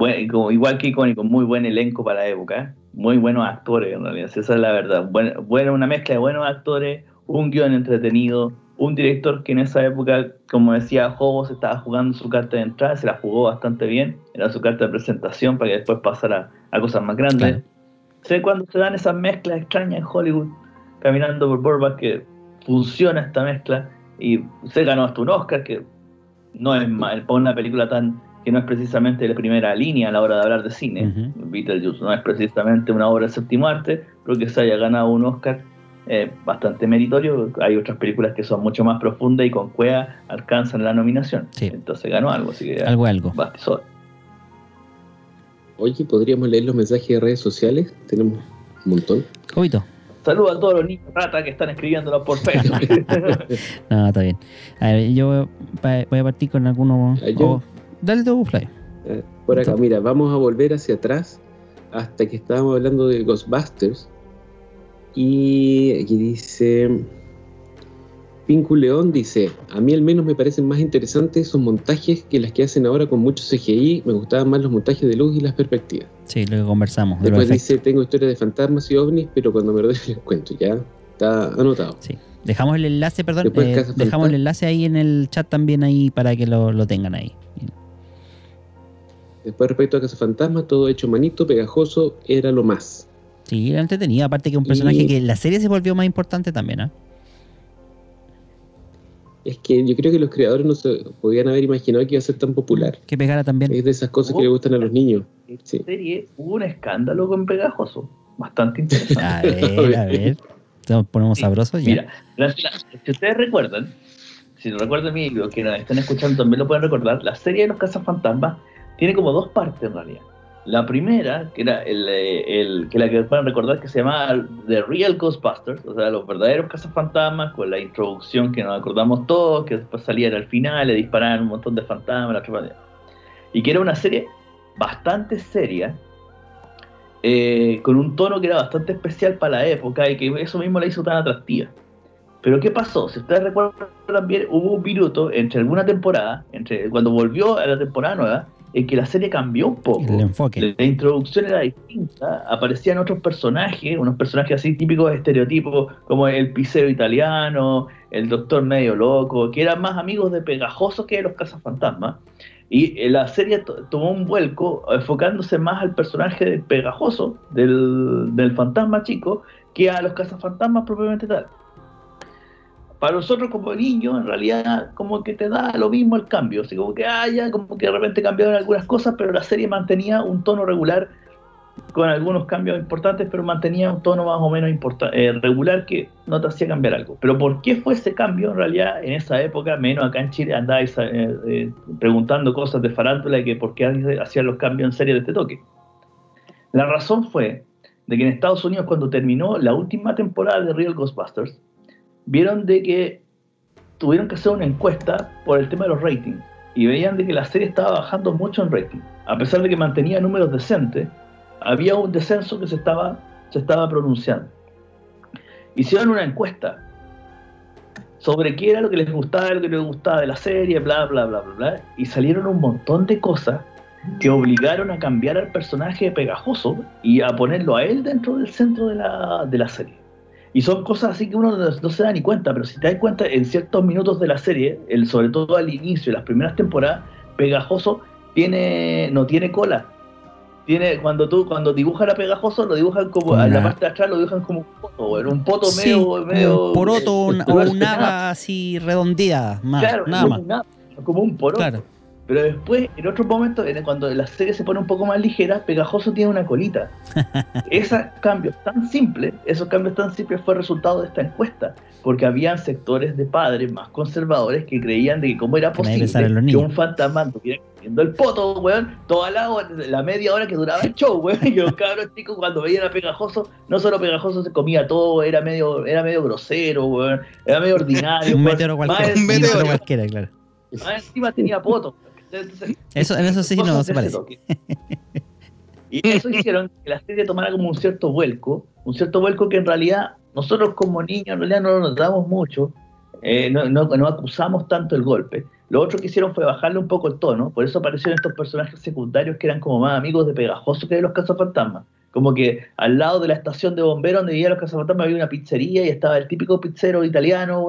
igual que icónico, muy buen elenco para la época, ¿eh? muy buenos actores en realidad, esa es la verdad. Buen- buena, una mezcla de buenos actores, un guion entretenido, un director que en esa época, como decía Jobos, estaba jugando su carta de entrada, se la jugó bastante bien, era su carta de presentación para que después pasara a cosas más grandes. Claro. Sé cuando se dan esas mezclas extrañas en Hollywood, caminando por Burbank, que funciona esta mezcla, y se ganó hasta un Oscar, que no es mal, para una película tan que no es precisamente de primera línea a la hora de hablar de cine. Ujú. Beetlejuice no es precisamente una obra de séptimo arte, pero que se haya ganado un Oscar eh, bastante meritorio. Hay otras películas que son mucho más profundas y con cuea alcanzan la nominación. Sí. Entonces ganó algo, así que Algo, algo. bastizó. Oye, ¿podríamos leer los mensajes de redes sociales? Tenemos un montón. Jovito. Saludos a todos los niños rata que están escribiéndolo por Facebook. No, está bien. A ver, yo voy a partir con algunos. Yo- oh, dale tu Fly. Eh, Por acá, Entonces- mira, vamos a volver hacia atrás hasta que estábamos hablando de Ghostbusters. Y aquí dice. Pincu León dice: A mí al menos me parecen más interesantes esos montajes que las que hacen ahora con mucho CGI. Me gustaban más los montajes de luz y las perspectivas. Sí, lo que conversamos. Después dice: Tengo historias de fantasmas y ovnis, pero cuando me lo dejen les cuento. Ya está anotado. Sí. Dejamos el enlace, perdón. Después eh, dejamos el enlace ahí en el chat también ahí para que lo, lo tengan ahí. Después, respecto a Casa Fantasma, todo hecho manito, pegajoso, era lo más. Sí, era entretenido. Aparte que un personaje Y- que en la serie se volvió más importante también, ¿ah? Es que yo creo que los creadores no se podían haber imaginado que iba a ser tan popular. Que pegara también. Es de esas cosas que le gustan a los niños. En Sí. serie hubo un escándalo con Pegajoso. Bastante interesante. A ver, a ver. Nos ponemos Sí, sabrosos ya. Mira, la- la- si ustedes recuerdan, si no recuerdan mí, los que nos están escuchando también lo pueden recordar, la serie de los cazafantasmas tiene como dos partes en realidad. La primera, que era el, eh, el- que la que pueden recordar que se llamaba The Real Ghostbusters, o sea, los verdaderos cazafantasmas, con la introducción que nos acordamos todos, que después salían al final, le disparaban un montón de fantasmas, y que era una serie bastante seria, eh, con un tono que era bastante especial para la época y que eso mismo la hizo tan atractiva. Pero ¿qué pasó? Si ustedes recuerdan bien, hubo un minuto entre alguna temporada, entre cuando volvió a la temporada nueva, en que la serie cambió un poco. El enfoque. La introducción era distinta, aparecían otros personajes, unos personajes así típicos de estereotipos, como el pisero italiano, el doctor medio loco, que eran más amigos de Pegajoso que de los cazafantasmas. Y eh, la serie to- tomó un vuelco enfocándose más al personaje de Pegajoso, del, del fantasma chico, que a los cazafantasmas propiamente tal. Para nosotros como niños, en realidad, como que te da lo mismo el cambio. Así como que, ah, ya, como que de repente cambiaron algunas cosas, pero la serie mantenía un tono regular con algunos cambios importantes, pero mantenía un tono más o menos eh, regular que no te hacía cambiar algo. Pero ¿por qué fue ese cambio? En realidad, en esa época, menos acá en Chile, andáis eh, eh, preguntando cosas de farándula y que por qué hacían los cambios en serie de este toque. La razón fue de que en Estados Unidos, cuando terminó la última temporada de Real Ghostbusters, vieron de que tuvieron que hacer una encuesta por el tema de los ratings y veían de que la serie estaba bajando mucho en rating. A pesar de que mantenía números decentes, había un descenso que se estaba, se estaba pronunciando. Hicieron una encuesta sobre qué era lo que les gustaba, lo que les gustaba de la serie, bla, bla, bla, bla, bla, y salieron un montón de cosas que obligaron a cambiar al personaje Pegajoso y a ponerlo a él dentro del centro de la, de la serie. Y son cosas así que uno no, no se da ni cuenta, pero si te das cuenta, en ciertos minutos de la serie, el, sobre todo al inicio, las primeras temporadas, Pegajoso tiene, no tiene cola. Tiene, cuando tú, cuando dibujan a Pegajoso, lo dibujan como, Como en la una- parte de atrás lo dibujan como un poto, un poto Sí, medio, medio un poroto o una- o un nada. así redondeada. Más, Claro, nada como más. un haba, como un poroto. Claro. Pero después, en otro momento, en- cuando la serie se pone un poco más ligera, Pegajoso tiene una colita. Esos cambios tan simples, esos cambios tan simples fue resultado de esta encuesta, porque habían sectores de padres más conservadores que creían de que cómo era posible que un fantasma estuviera comiendo el poto, weón, toda la, hora- la media hora que duraba el show, weón, y los cabros chicos cuando veían a Pegajoso, no solo Pegajoso se comía todo, era medio, era medio grosero, weón, era medio ordinario. Un meteoro cualquiera. Un meteoro cualquiera, claro. más encima tenía poto. Eso, en eso sí no se parece. Y eso hicieron que la serie tomara como un cierto vuelco, un cierto vuelco que en realidad nosotros como niños en realidad no lo notamos mucho, eh, no, no- no acusamos tanto el golpe, Lo otro que hicieron fue bajarle un poco el tono, por eso aparecieron estos personajes secundarios que eran como más amigos de Pegajoso que de los cazafantasmas. Como que al lado de la estación de bomberos donde vivían los cazafantasmas había una pizzería y estaba el típico pizzero italiano,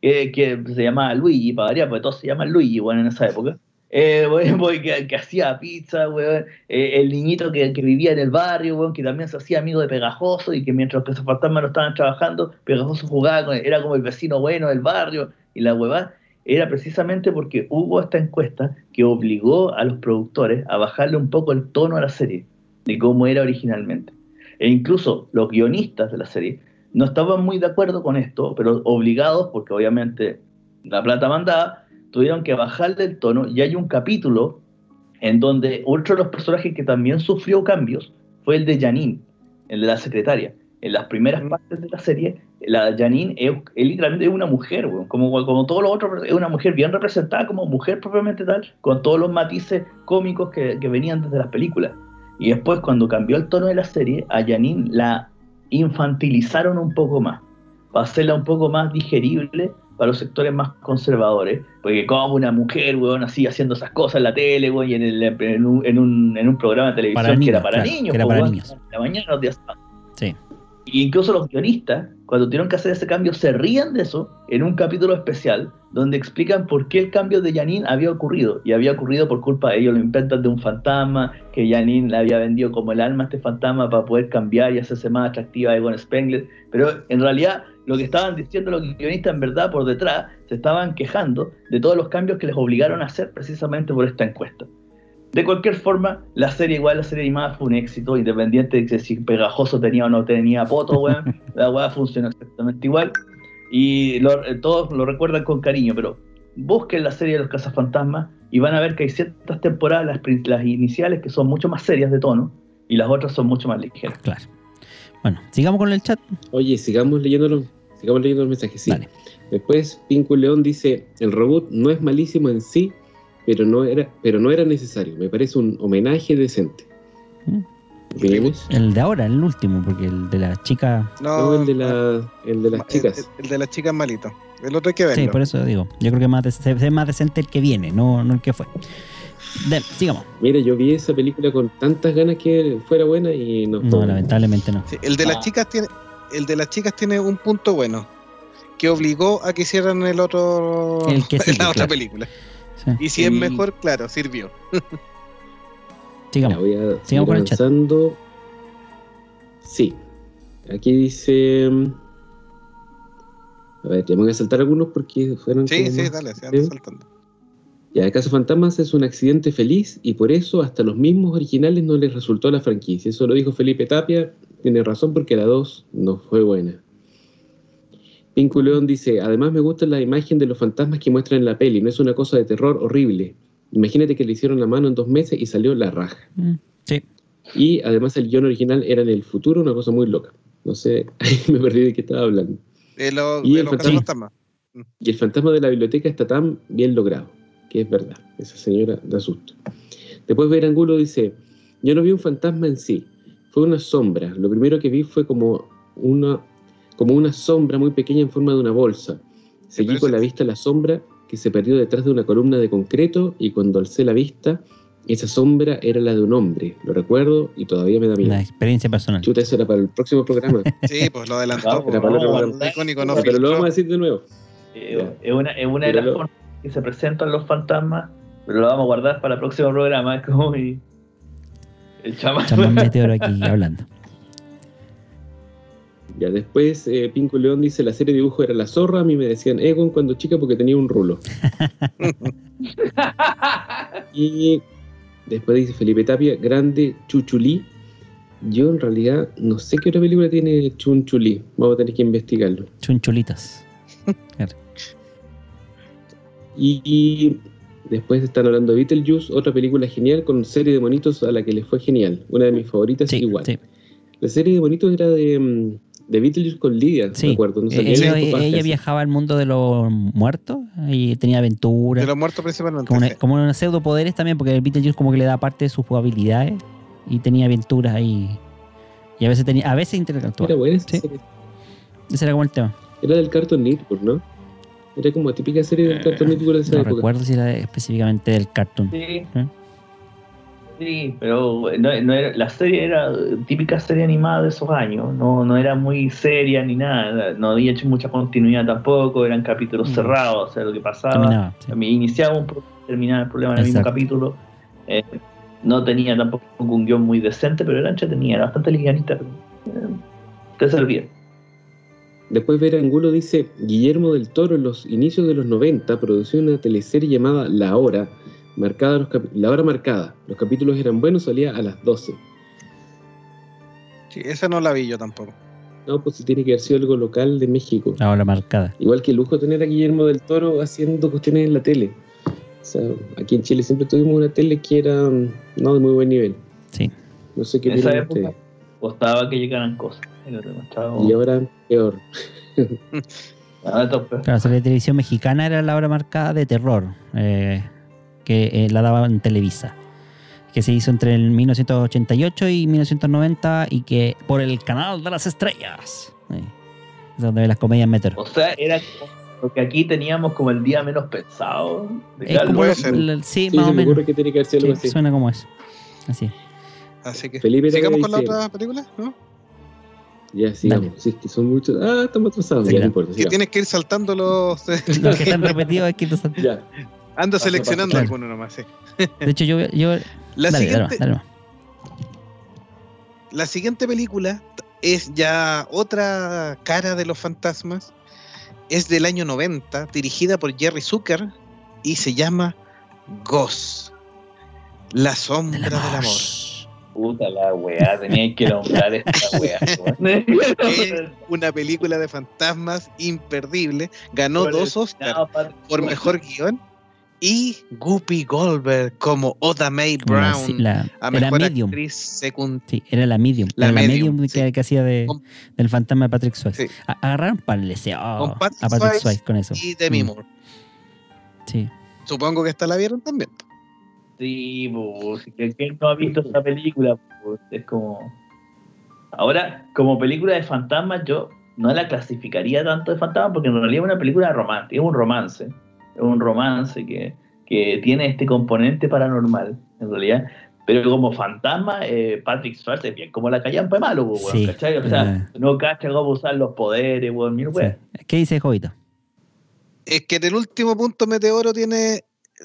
que, que se llamaba Luigi, para variar, porque todos se llaman Luigi, weón, en esa época. Eh, que, que hacía pizza. Eh, el niñito que, que vivía en el barrio, que también se hacía amigo de Pegajoso y que mientras los cazafantasmas no estaban trabajando, Pegajoso jugaba con era como el vecino bueno del barrio y la huevada era precisamente porque hubo esta encuesta que obligó a los productores a bajarle un poco el tono a la serie, de cómo era originalmente. E incluso los guionistas de la serie no estaban muy de acuerdo con esto, pero obligados, porque obviamente la plata mandaba, tuvieron que bajarle el tono y hay un capítulo en donde otro de los personajes que también sufrió cambios fue el de Janine, el de la secretaria. En las primeras partes de la serie, la Janine es, es literalmente una mujer, como, como todos los otros, es una mujer bien representada como mujer propiamente tal, con todos los matices cómicos que, que venían desde las películas. Y después, cuando cambió el tono de la serie, a Janine la infantilizaron un poco más, para hacerla un poco más digerible para los sectores más conservadores, porque como una mujer, weón, así haciendo esas cosas en la tele, weón, y en, el- en, un, en, un, en un programa de televisión Para que niños, era para claro, niños, que era para weón, niños. en la mañana los días. Sí. Y incluso los guionistas, cuando tuvieron que hacer ese cambio, se rían de eso en un capítulo especial donde explican por qué el cambio de Janine había ocurrido. Y había ocurrido por culpa de ellos, lo inventan de un fantasma, que Janine le había vendido como el alma a este fantasma para poder cambiar y hacerse más atractiva a Egon Spengler. Pero en realidad, lo que estaban diciendo los guionistas, en verdad, por detrás, se estaban quejando de todos los cambios que les obligaron a hacer precisamente por esta encuesta. De cualquier forma, la serie igual, la serie animada fue un éxito, independiente de que si Pegajoso tenía o no tenía poto, weón, la weá funcionó exactamente igual. Y lo- eh, todos lo recuerdan con cariño, pero busquen la serie de los cazafantasmas y van a ver que hay ciertas temporadas, las, las iniciales, que son mucho más serias de tono, y las otras son mucho más ligeras. Claro. Bueno, sigamos con el chat. Oye, sigamos leyendo los, sigamos leyendo los mensajes. Sí. Dale. Después, Pinco León dice: el reboot no es malísimo en sí, pero no era, pero no era necesario. Me parece un homenaje decente. Mm. El de ahora, el último, porque el de la chica. No, el de, la, el de las chicas. El, el de las chicas malito. El otro hay que verlo. Sí, por eso digo. Yo creo que más ve más decente el que viene, no, no el que fue. De- sigamos. Mira, yo vi esa película con tantas ganas que fuera buena y no No, lamentablemente no. Sí, el de las Ah. chicas tiene, el de las chicas tiene un punto bueno, que obligó a que hicieran el otro, El que sigue, la otra claro. película. Sí. Y si es mejor, claro, sirvió. Sigamos. voy a seguir Sigamos con el chat. avanzando. Sí. Aquí dice. A ver, voy a saltar algunos porque fueron. Sí, sí, más- dale, se anda saltando. Ya, el caso Fantasmas es un accidente feliz y por eso hasta los mismos originales no les resultó la franquicia. Eso lo dijo Felipe Tapia. Tiene razón porque la 2 no fue buena. Pinco León dice, además me gusta la imagen de los fantasmas que muestran en la peli, no es una cosa de terror horrible. Imagínate que le hicieron la mano en dos meses y salió la raja. Mm, Sí. Y además el guion original era en el futuro, una cosa muy loca. No sé, ahí me perdí de qué estaba hablando. De los, Y de el fantasma. cazafantasmas. Y el fantasma de la biblioteca está tan bien logrado, que es verdad. Esa señora da susto. Después Verangulo dice, yo no vi un fantasma en sí, fue una sombra. Lo primero que vi fue como una, como una sombra muy pequeña en forma de una bolsa. Seguí con la vista la sombra que se perdió detrás de una columna de concreto y cuando alcé la vista, esa sombra era la de un hombre. Lo recuerdo y todavía me da miedo. Una experiencia personal. Chuta, eso era para el próximo programa. Sí, pues lo adelantó. Pues, para el otro no, programa. icónico, no pero lo filtró. vamos a decir de nuevo. Eh, es una, es una de las lo- formas que se presentan los fantasmas, pero lo vamos a guardar para el próximo programa. Es como mi- el chamán. Chamán Meteoro aquí hablando. Ya después eh, Pinco León dice la serie de dibujo era la zorra, a mí me decían Egon cuando chica porque tenía un rulo. y después dice Felipe Tapia, grande Chuchulí. Yo en realidad no sé qué otra película tiene Chunchulí, vamos a tener que investigarlo. Chunchulitas. Y, y después están hablando de Beetlejuice, otra película genial con serie de monitos a la que les fue genial, una de mis favoritas Sí, igual. sí. La serie de monitos era de, mm, de Beetlejuice con Lidia, Sí. me acuerdo. No sé, Eh, qué ella, viajaba al mundo de los muertos y tenía aventuras. De los muertos principalmente. como, una, como unos pseudo poderes también, porque el Beetlejuice como que le da parte de sus habilidades y tenía aventuras ahí. Y a veces tenía, a veces interactuaba. Era buena esa Sí. serie. Ese era como el tema. Era del Cartoon Network, ¿no? Era como típica serie del Eh, cartón mítico de esa No época. recuerdo si era específicamente del cartoon. Sí. ¿Eh? Sí, pero no, no era, la serie era típica serie animada de esos años, no, no era muy seria ni nada, no había hecho mucha continuidad tampoco, eran capítulos Mm. cerrados, o sea, lo que pasaba, sí. iniciaba un problema, terminaba el problema en el mismo capítulo, eh, no tenía tampoco un guion muy decente, pero era entretenida, era bastante livianita, pero, eh, te servía. Después Ver Angulo dice, Guillermo del Toro en los inicios de los 90 produció una teleserie llamada La Hora, marcada los La Hora Marcada. Los capítulos eran buenos, salía a las 12. Sí, esa no la vi yo tampoco. No, pues tiene que haber sido algo local de México. La hora marcada. Igual que lujo tener a Guillermo del Toro haciendo cuestiones en la tele. O sea, aquí en Chile siempre tuvimos una tele que era mm, no de muy buen nivel. Sí. No sé qué En esa época costaba que llegaran cosas. Y ahora peor. Claro, la serie de televisión mexicana era la hora marcada de terror, eh, que eh, la daban en Televisa, que se hizo entre el 1988 y 1990 y que por el canal de las estrellas. Sí. Es donde ven las comedias meteor. O sea, era porque aquí teníamos como el día menos pensado. de Es como lo- sí, Sí, más o me menos. ocurre que tiene que haber sido Sí, algo así. suena como eso. Así. Así que Felipe sigamos con la otra película, ¿no? Ya, sigamos. Si es que son muchos. Ah, estamos atrasados. Sí, ya, no importa. Que sigamos. tienes que ir saltando los. Los que están repetidos es que no son- Ya. Anda seleccionando alguno nomás, sí. De hecho, yo. yo La dale, dale siguiente, dale la siguiente película es ya otra cara de los fantasmas. Es del año 90, dirigida por Jerry Zucker y se llama Ghost. La sombra Del del amor. Puta la weá, tenía que nombrar esta weá. Es una película de fantasmas imperdible. Ganó Por dos Oscars No, por mejor guion. Y Guppy Goldberg como Oda la- Brown la- a era mejor medium. actriz secundaria. Sí, era la medium. La era la medium, sí. que, hacía de, Con- del fantasma de Patrick Swayze. Sí. A- Agarraron para el deseo a Patrick Swayze Swayze con eso. y Demi Mm, Moore. Sí. Supongo que esta la vieron también. Sí, pues, que ¿quién no ha visto esa película? pues? es como. Ahora, como película de fantasmas, yo no la clasificaría tanto de fantasmas porque en realidad es una película romántica, es un romance. Es un romance que, que tiene este componente paranormal, en realidad. Pero como fantasma, eh, Patrick Swayze es bien como la callampa de malo, pues, weón, Sí, ¿cachai? O sea, no cacha cómo usar los poderes, weón. sí. ¿Qué dice Jovito? Es que en el último punto Meteoro tiene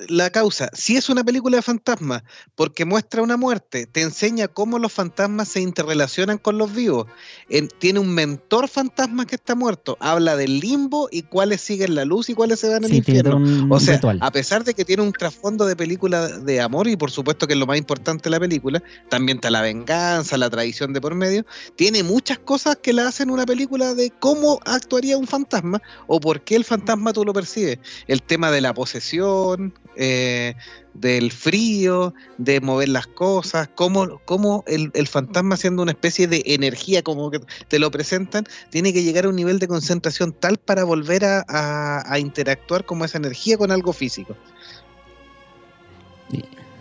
la causa. Si es una película de fantasmas, porque muestra una muerte, te enseña cómo los fantasmas se interrelacionan con los vivos. En- tiene un mentor fantasma que está muerto. Habla del limbo y cuáles siguen la luz y cuáles se van al Sí, infierno. O sea, ritual. a pesar de que tiene un trasfondo de película de amor, y por supuesto que es lo más importante de la película, también está la venganza, la tradición de por medio, tiene muchas cosas que la hacen una película de cómo actuaría un fantasma o por qué el fantasma tú lo percibes. El tema de la posesión, eh, del frío, de mover las cosas, cómo, cómo el, el fantasma siendo una especie de energía, como que te lo presentan, tiene que llegar a un nivel de concentración tal para volver a, a- a interactuar como esa energía con algo físico.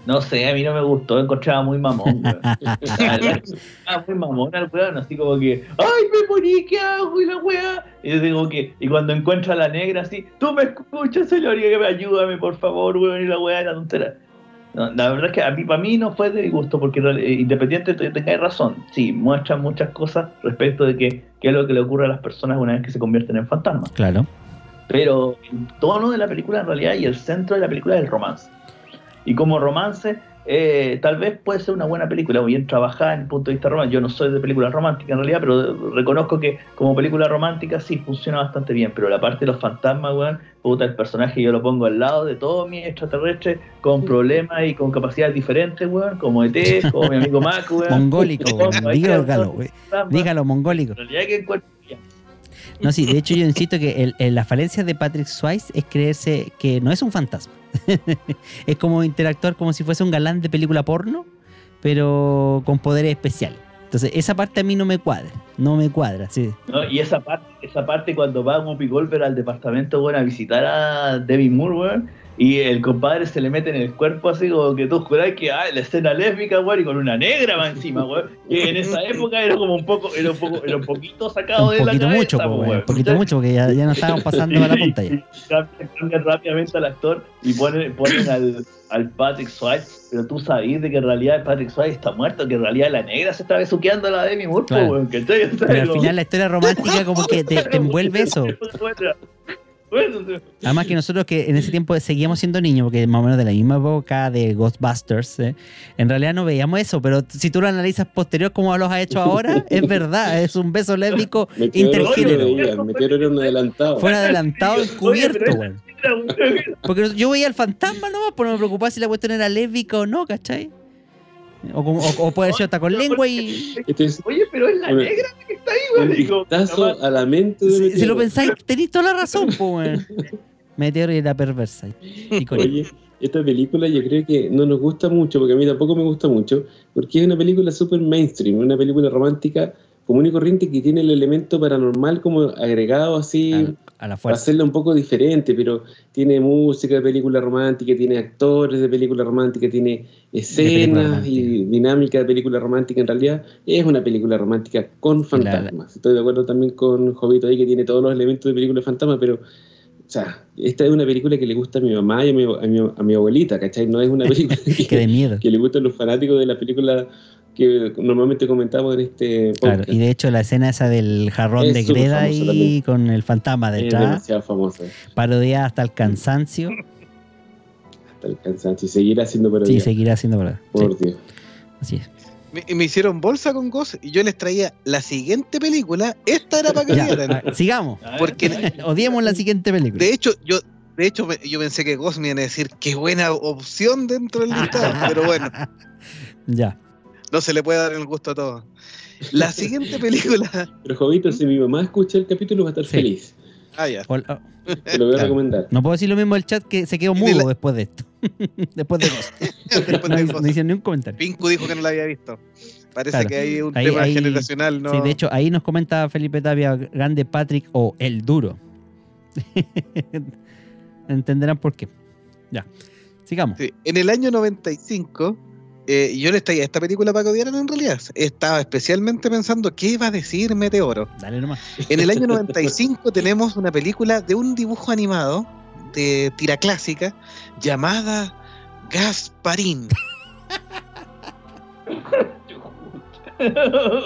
No sé, a mí no me gustó, encontraba muy mamón, weón. La verdad, Ah, muy mamón al weón, así como que, ¡ay, me morí! ¿Qué hago? Y la weá. Y yo digo que, y cuando encuentra a la negra así, tú me escuchas, la que me ayúdame, por favor, weón, y la weá era tontera. No, la verdad es que a mí, para mí no fue de disgusto, porque eh, independiente tengáis razón, sí, muestra muchas cosas respecto de que, qué es lo que le ocurre a las personas una vez que se convierten en fantasmas. Claro. Pero el tono de la película en realidad y el centro de la película es el romance. Y como romance, eh, tal vez puede ser una buena película, bien trabajada en el punto de vista romántico. Yo no soy de película romántica en realidad, pero reconozco que como película romántica sí funciona bastante bien. Pero la parte de los fantasmas, weón, puta, el personaje yo lo pongo al lado de todos mis extraterrestres con problemas y con capacidades diferentes, weón, como ET, como mi amigo Mac, weón. Mongólico, weón. Dígalo, weón. Dígalo, mongólico. En realidad que encuentro. No, sí, de hecho yo insisto que el- el- la falencia de Patrick Swayze es creerse que no es un fantasma. es como interactuar como si fuese un galán de película porno, pero con poderes especiales. Entonces, esa parte a mí no me cuadra, no me cuadra, sí. ¿no? Y esa parte, esa parte cuando va Whoopi Goldberg al departamento, bueno, a visitar a Debbie Moore, y el compadre se le mete en el cuerpo así como que tú jurás que ah, la escena lésbica, weón, y con una negra más encima, weón. Y en esa época era como un poco, era un poco, era un poquito sacado Un de la poquito cabeza, mucho, po, weón, un poquito mucho, porque ya, ya no estábamos pasando a la punta ya. Cambia, cambia rápidamente al actor y ponen, ponen al, al Patrick Swayze, pero tú sabes de que en realidad Patrick Swayze está muerto, que en realidad la negra se está besuqueando a la Demi Moore, Claro. weón, ¿cachai? O sea, Pero al final la historia romántica como que te, te envuelve eso. Además que nosotros que en ese tiempo seguíamos siendo niños, porque más o menos de la misma época de Ghostbusters, ¿eh? en realidad no veíamos eso, pero si tú lo analizas posterior como los ha hecho ahora, es verdad, es un beso lésbico intergénero. era un adelantado. Fue adelantado, Oye, encubierto. Porque yo veía el fantasma nomás, pero no me preocupaba si la cuestión era lésbica o no, ¿cachai? O, como- o- o puede ser hasta con lengua y... Oye, pero es la Bueno, negra que está ahí, un weón. Digo, vistazo a la mente de Si, si lo pensáis, tenéis toda la razón, pues. Meteoro y la perversa. Y con Oye, esta película yo creo que no nos gusta mucho, porque a mí tampoco me gusta mucho, porque es una película súper mainstream, una película romántica común y corriente que tiene el elemento paranormal como agregado así, a, la para fuerza. hacerla un poco diferente, pero tiene música de película romántica, tiene actores de película romántica, tiene escenas y dinámica de película romántica. En realidad es una película romántica con fantasmas. Estoy de acuerdo también con Jovito ahí que tiene todos los elementos de película de fantasma, pero o sea, esta es una película que le gusta a mi mamá y a mi, a mi, a mi abuelita, ¿cachai? No es una película Que que, de miedo. que le gustan los fanáticos de la película que normalmente comentamos en este Claro, podcast. y de hecho la escena esa del jarrón Es de Greda ahí también. con el fantasma es detrás, demasiado famosa. parodiada hasta el cansancio. Hasta el cansancio. Y seguirá siendo parodia. Sí, seguirá siendo verdad. Sí, Por Dios. así es. Me, y me hicieron bolsa con Ghost y yo les traía la siguiente película. Esta era para que Ya, vieran. ah, sigamos. Ver, Porque- Odiemos la siguiente película. De hecho, yo, de hecho, yo pensé que Ghost me iba a decir qué buena opción dentro del listado, pero bueno, Ya. No se le puede dar el gusto a todos. La siguiente película. Pero Jovito, si mi mamá escucha el capítulo va a estar Sí. feliz. Ah, ya. Oh, Te lo voy a Claro. recomendar. No puedo decir lo mismo del chat que se quedó mudo la- después de esto. después de Ghost. No, no hicieron ni un comentario. Pinku dijo que no la había visto. Parece Claro. que hay un Ahí- tema ahí- generacional, ¿no? Sí, de hecho, ahí nos comenta Felipe Tapia, grande Patrick o el duro. Entenderán por qué. Ya. Sigamos. Sí, En el año 95, eh, yo les traía esta película para que odiaran en realidad. Estaba especialmente pensando qué iba a decir Meteoro. Dale nomás. En el año 95 tenemos una película de un dibujo animado de tira clásica llamada Gasparín.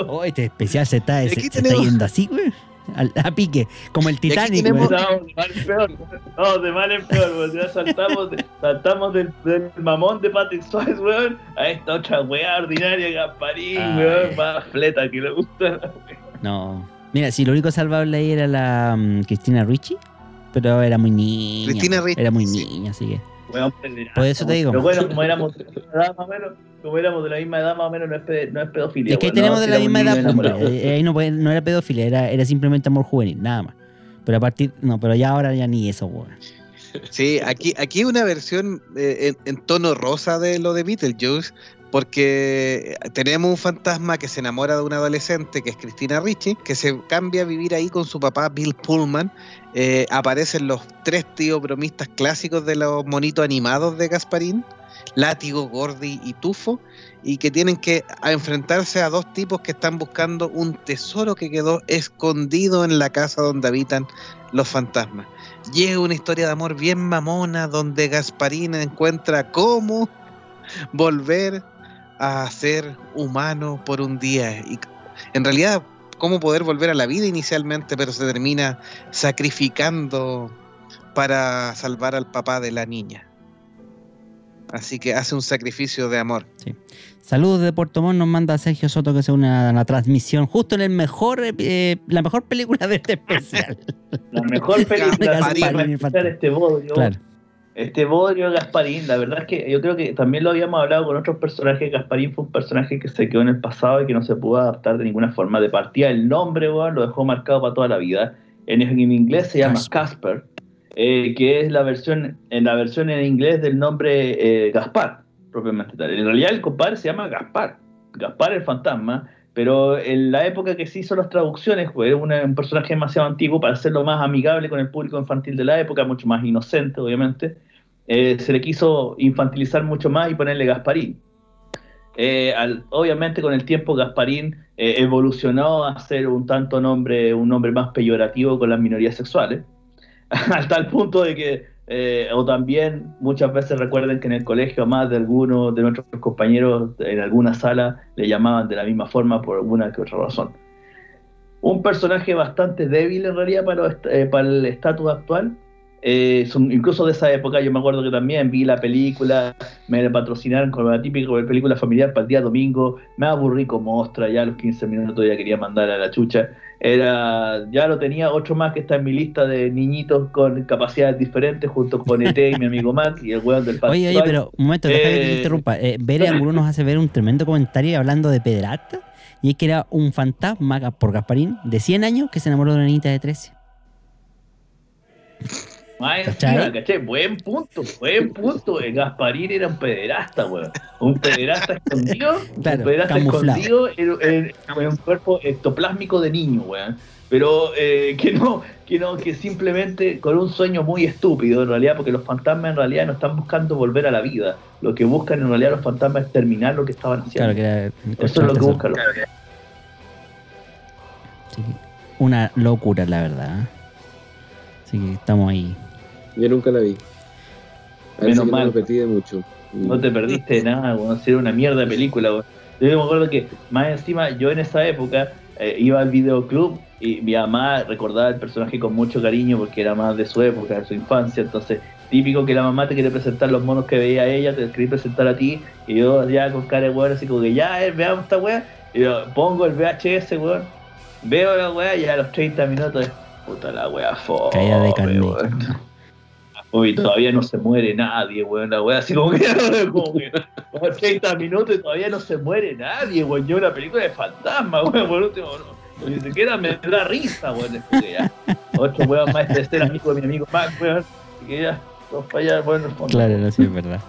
Oh, este especial se está, se, se está yendo así, güey. Al- A, pique, como el Titanic, tenemos- güey. Estamos de mal en peor. No, de mal en peor, weón. Ya saltamos, de- saltamos del, del mamón de Patrick Swayze, weón, a esta otra weá ordinaria, Gasparín, Ay. weón, más fleta que le gusta. No. Mira, si lo único salvable ahí era la mm, Cristina Ricci, pero era muy niña. Cristina Ricci, Era muy sí. niña, así que. Weón, pederasta, Por eso te digo. Pero bueno, como éramos de la misma edad más o menos, como éramos de la misma edad más o menos, no es, pe- no es pedofilia. Es que ahí weón, tenemos no, de la misma edad, pues, eh, ahí no, puede- no era pedofilia, era, era simplemente amor juvenil, nada más. Pero a partir, no, pero ya ahora ya ni eso, güey. Sí, aquí, aquí hay una versión eh, en, en tono rosa de lo de Beetlejuice, porque tenemos un fantasma que se enamora de una adolescente, que es Cristina Ricci, que se cambia a vivir ahí con su papá Bill Pullman. Eh, aparecen los tres tíos bromistas clásicos de los monitos animados de Gasparín, Látigo, Gordy y Tufo, y que tienen que enfrentarse a dos tipos que están buscando un tesoro que quedó escondido en la casa donde habitan los fantasmas. Es una historia de amor bien mamona donde Gasparín encuentra cómo volver a ser humano por un día. Y en realidad, cómo poder volver a la vida inicialmente, pero se termina sacrificando para salvar al papá de la niña. Así que hace un sacrificio de amor. Saludos de Puerto Montt, nos manda Sergio Soto que se une a la transmisión justo en el mejor, eh, la mejor película de este especial. La mejor película escuchar este bodrio. claro. Este Bodrio Gasparín, la verdad es que yo creo que también lo habíamos hablado con otros personajes. Gasparín fue un personaje que se quedó en el pasado y que no se pudo adaptar de ninguna forma. De partida, el nombre, weón, lo dejó marcado para toda la vida. En, en inglés se llama Casper. Casper, eh, que es la versión, en la versión en inglés del nombre eh, Gaspar, propiamente tal. En realidad, el compadre se llama Gaspar. Gaspar el fantasma. Pero en la época que se hizo las traducciones, una- un personaje demasiado antiguo para hacerlo más amigable con el público infantil de la época, mucho más inocente, obviamente. eh, se le quiso infantilizar mucho más y ponerle Gasparín. Eh, obviamente con el tiempo Gasparín eh, evolucionó a ser un tanto nombre, un nombre más peyorativo con las minorías sexuales, hasta el punto de que, eh, o también muchas veces recuerden que en el colegio más de algunos de nuestros compañeros en alguna sala le llamaban de la misma forma por alguna que otra razón. Un personaje bastante débil en realidad para, eh, para el estatus actual. Eh, son- incluso de esa época, yo me acuerdo que también vi la película, me patrocinaron con la típica película familiar para el día domingo, me aburrí como ostra, ya a los 15 minutos ya quería mandar a la chucha. Era, ya lo tenía otro más que está en mi lista de niñitos con capacidades diferentes, junto con ET y mi amigo Max y el weón del Oye, oye, pero un momento, déjame que te Eh, interrumpa. Eh, Bere Angulo nos hace ver un tremendo comentario hablando de pederasta. Y es que era un fantasma por Gasparín de 100 años que se enamoró de una niñita de 13. Buen punto, buen punto. El Gasparín era un pederasta, weón. Un pederasta escondido. Claro, un pederasta camuflado. escondido en, un cuerpo ectoplásmico de niño, weón. Pero eh, que no, que no, que simplemente con un sueño muy estúpido en realidad, porque los fantasmas en realidad no están buscando volver a la vida. Lo que buscan en realidad los fantasmas es terminar lo que estaban haciendo. Claro que. Eso es lo que buscan. los- Sí, una locura, la verdad. ¿eh? Así que estamos ahí. Yo nunca la vi. A Menos no mal. me perdí de mucho. No te perdiste de nada, weón. Era una mierda de película, weón. Yo me acuerdo que, más encima, yo en esa época eh, iba al videoclub y mi mamá recordaba el personaje con mucho cariño porque era más de su época, de su infancia. Entonces, típico que la mamá te quiere presentar los monos que veía ella, te quería presentar a ti. Y yo ya con cara de weón, así como que ya, eh, veamos esta weá. Y yo pongo el VHS, weón. Veo la weá y a los 30 minutos, puta la weá, fome, Caída de carne. Uy, todavía no se muere nadie, weón. La weá así como que, como que 30 minutos y todavía no se muere nadie, weón. Yo una película de fantasma, weón. Por último, no, ni siquiera me da risa, weón. Después que ya. Weón más de ser amigo de mi amigo Mac, weón. Así que ya, todos para allá. Claro, no, sí, es verdad.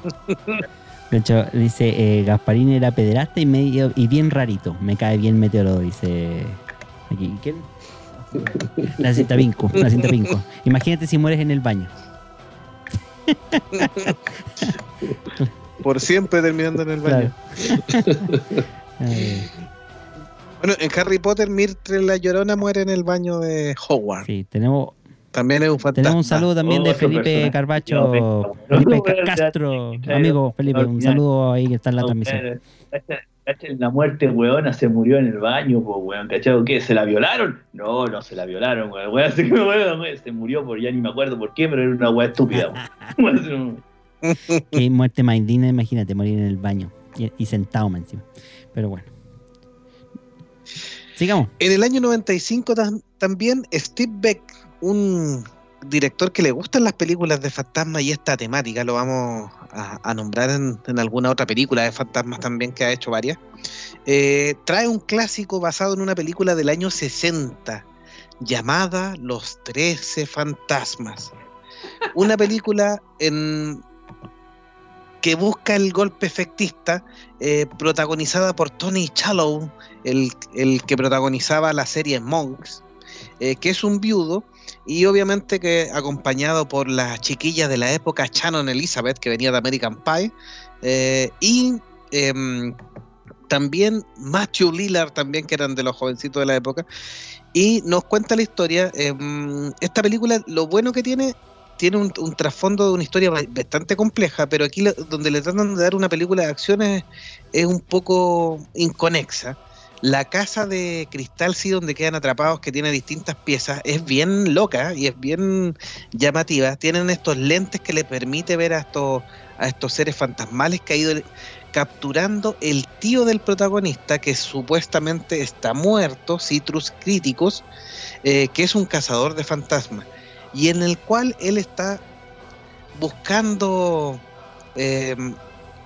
De hecho, dice, eh, Gasparín era pederasta y, medio, y bien rarito. Me cae bien Meteoro, dice aquí. ¿Quién? La cinta Vinco, la cinta Vinco. Imagínate si mueres en el baño. Por siempre terminando en el baño. Eh, Bueno, en Harry Potter, Myrtle la Llorona muere en el baño de Hogwarts. sí, tenemos, También es un fantasma. tenemos un saludo también de Felipe. Carbacho, No, Felipe Castro, amigo Felipe, un saludo ahí que está en la No, transmisión. La muerte, weona, se murió en el baño, pues, weón, ¿cachado? ¿Qué? ¿Se la violaron? No, no se la violaron, weón. weón, así que, weón, weón, se murió por ya ni me acuerdo por qué, pero era una weá estúpida, weón. Qué muerte más indigna, imagínate, morir en el baño y, y sentado más encima. Pero bueno. Sigamos. En el año 95 tam- también Steve Beck, un director que le gustan las películas de fantasmas y esta temática, lo vamos a, nombrar en, en alguna otra película de fantasmas también que ha hecho varias, eh, trae un clásico basado en una película del año 60 llamada Los Trece Fantasmas. Una película en que busca el golpe efectista, eh, protagonizada por Tony Shalhoub, el, el que protagonizaba la serie Monks, eh, que es un viudo, y obviamente que acompañado por las chiquillas de la época, Shannon Elizabeth, que venía de American Pie, eh, y em, también Matthew Lillard, también que eran de los jovencitos de la época, y nos cuenta la historia. em, esta película, lo bueno que tiene, tiene un, trasfondo de una historia ba- bastante compleja, pero aquí donde le tratan de dar una película de acciones es un poco inconexa. La casa de cristal, sí, donde quedan atrapados, que tiene distintas piezas, es bien loca y es bien llamativa. Tienen estos lentes que le permite ver a estos, a estos seres fantasmales que ha ido capturando el tío del protagonista, que supuestamente está muerto, Citrus Críticos, eh, que es un cazador de fantasmas, y en el cual él está buscando eh,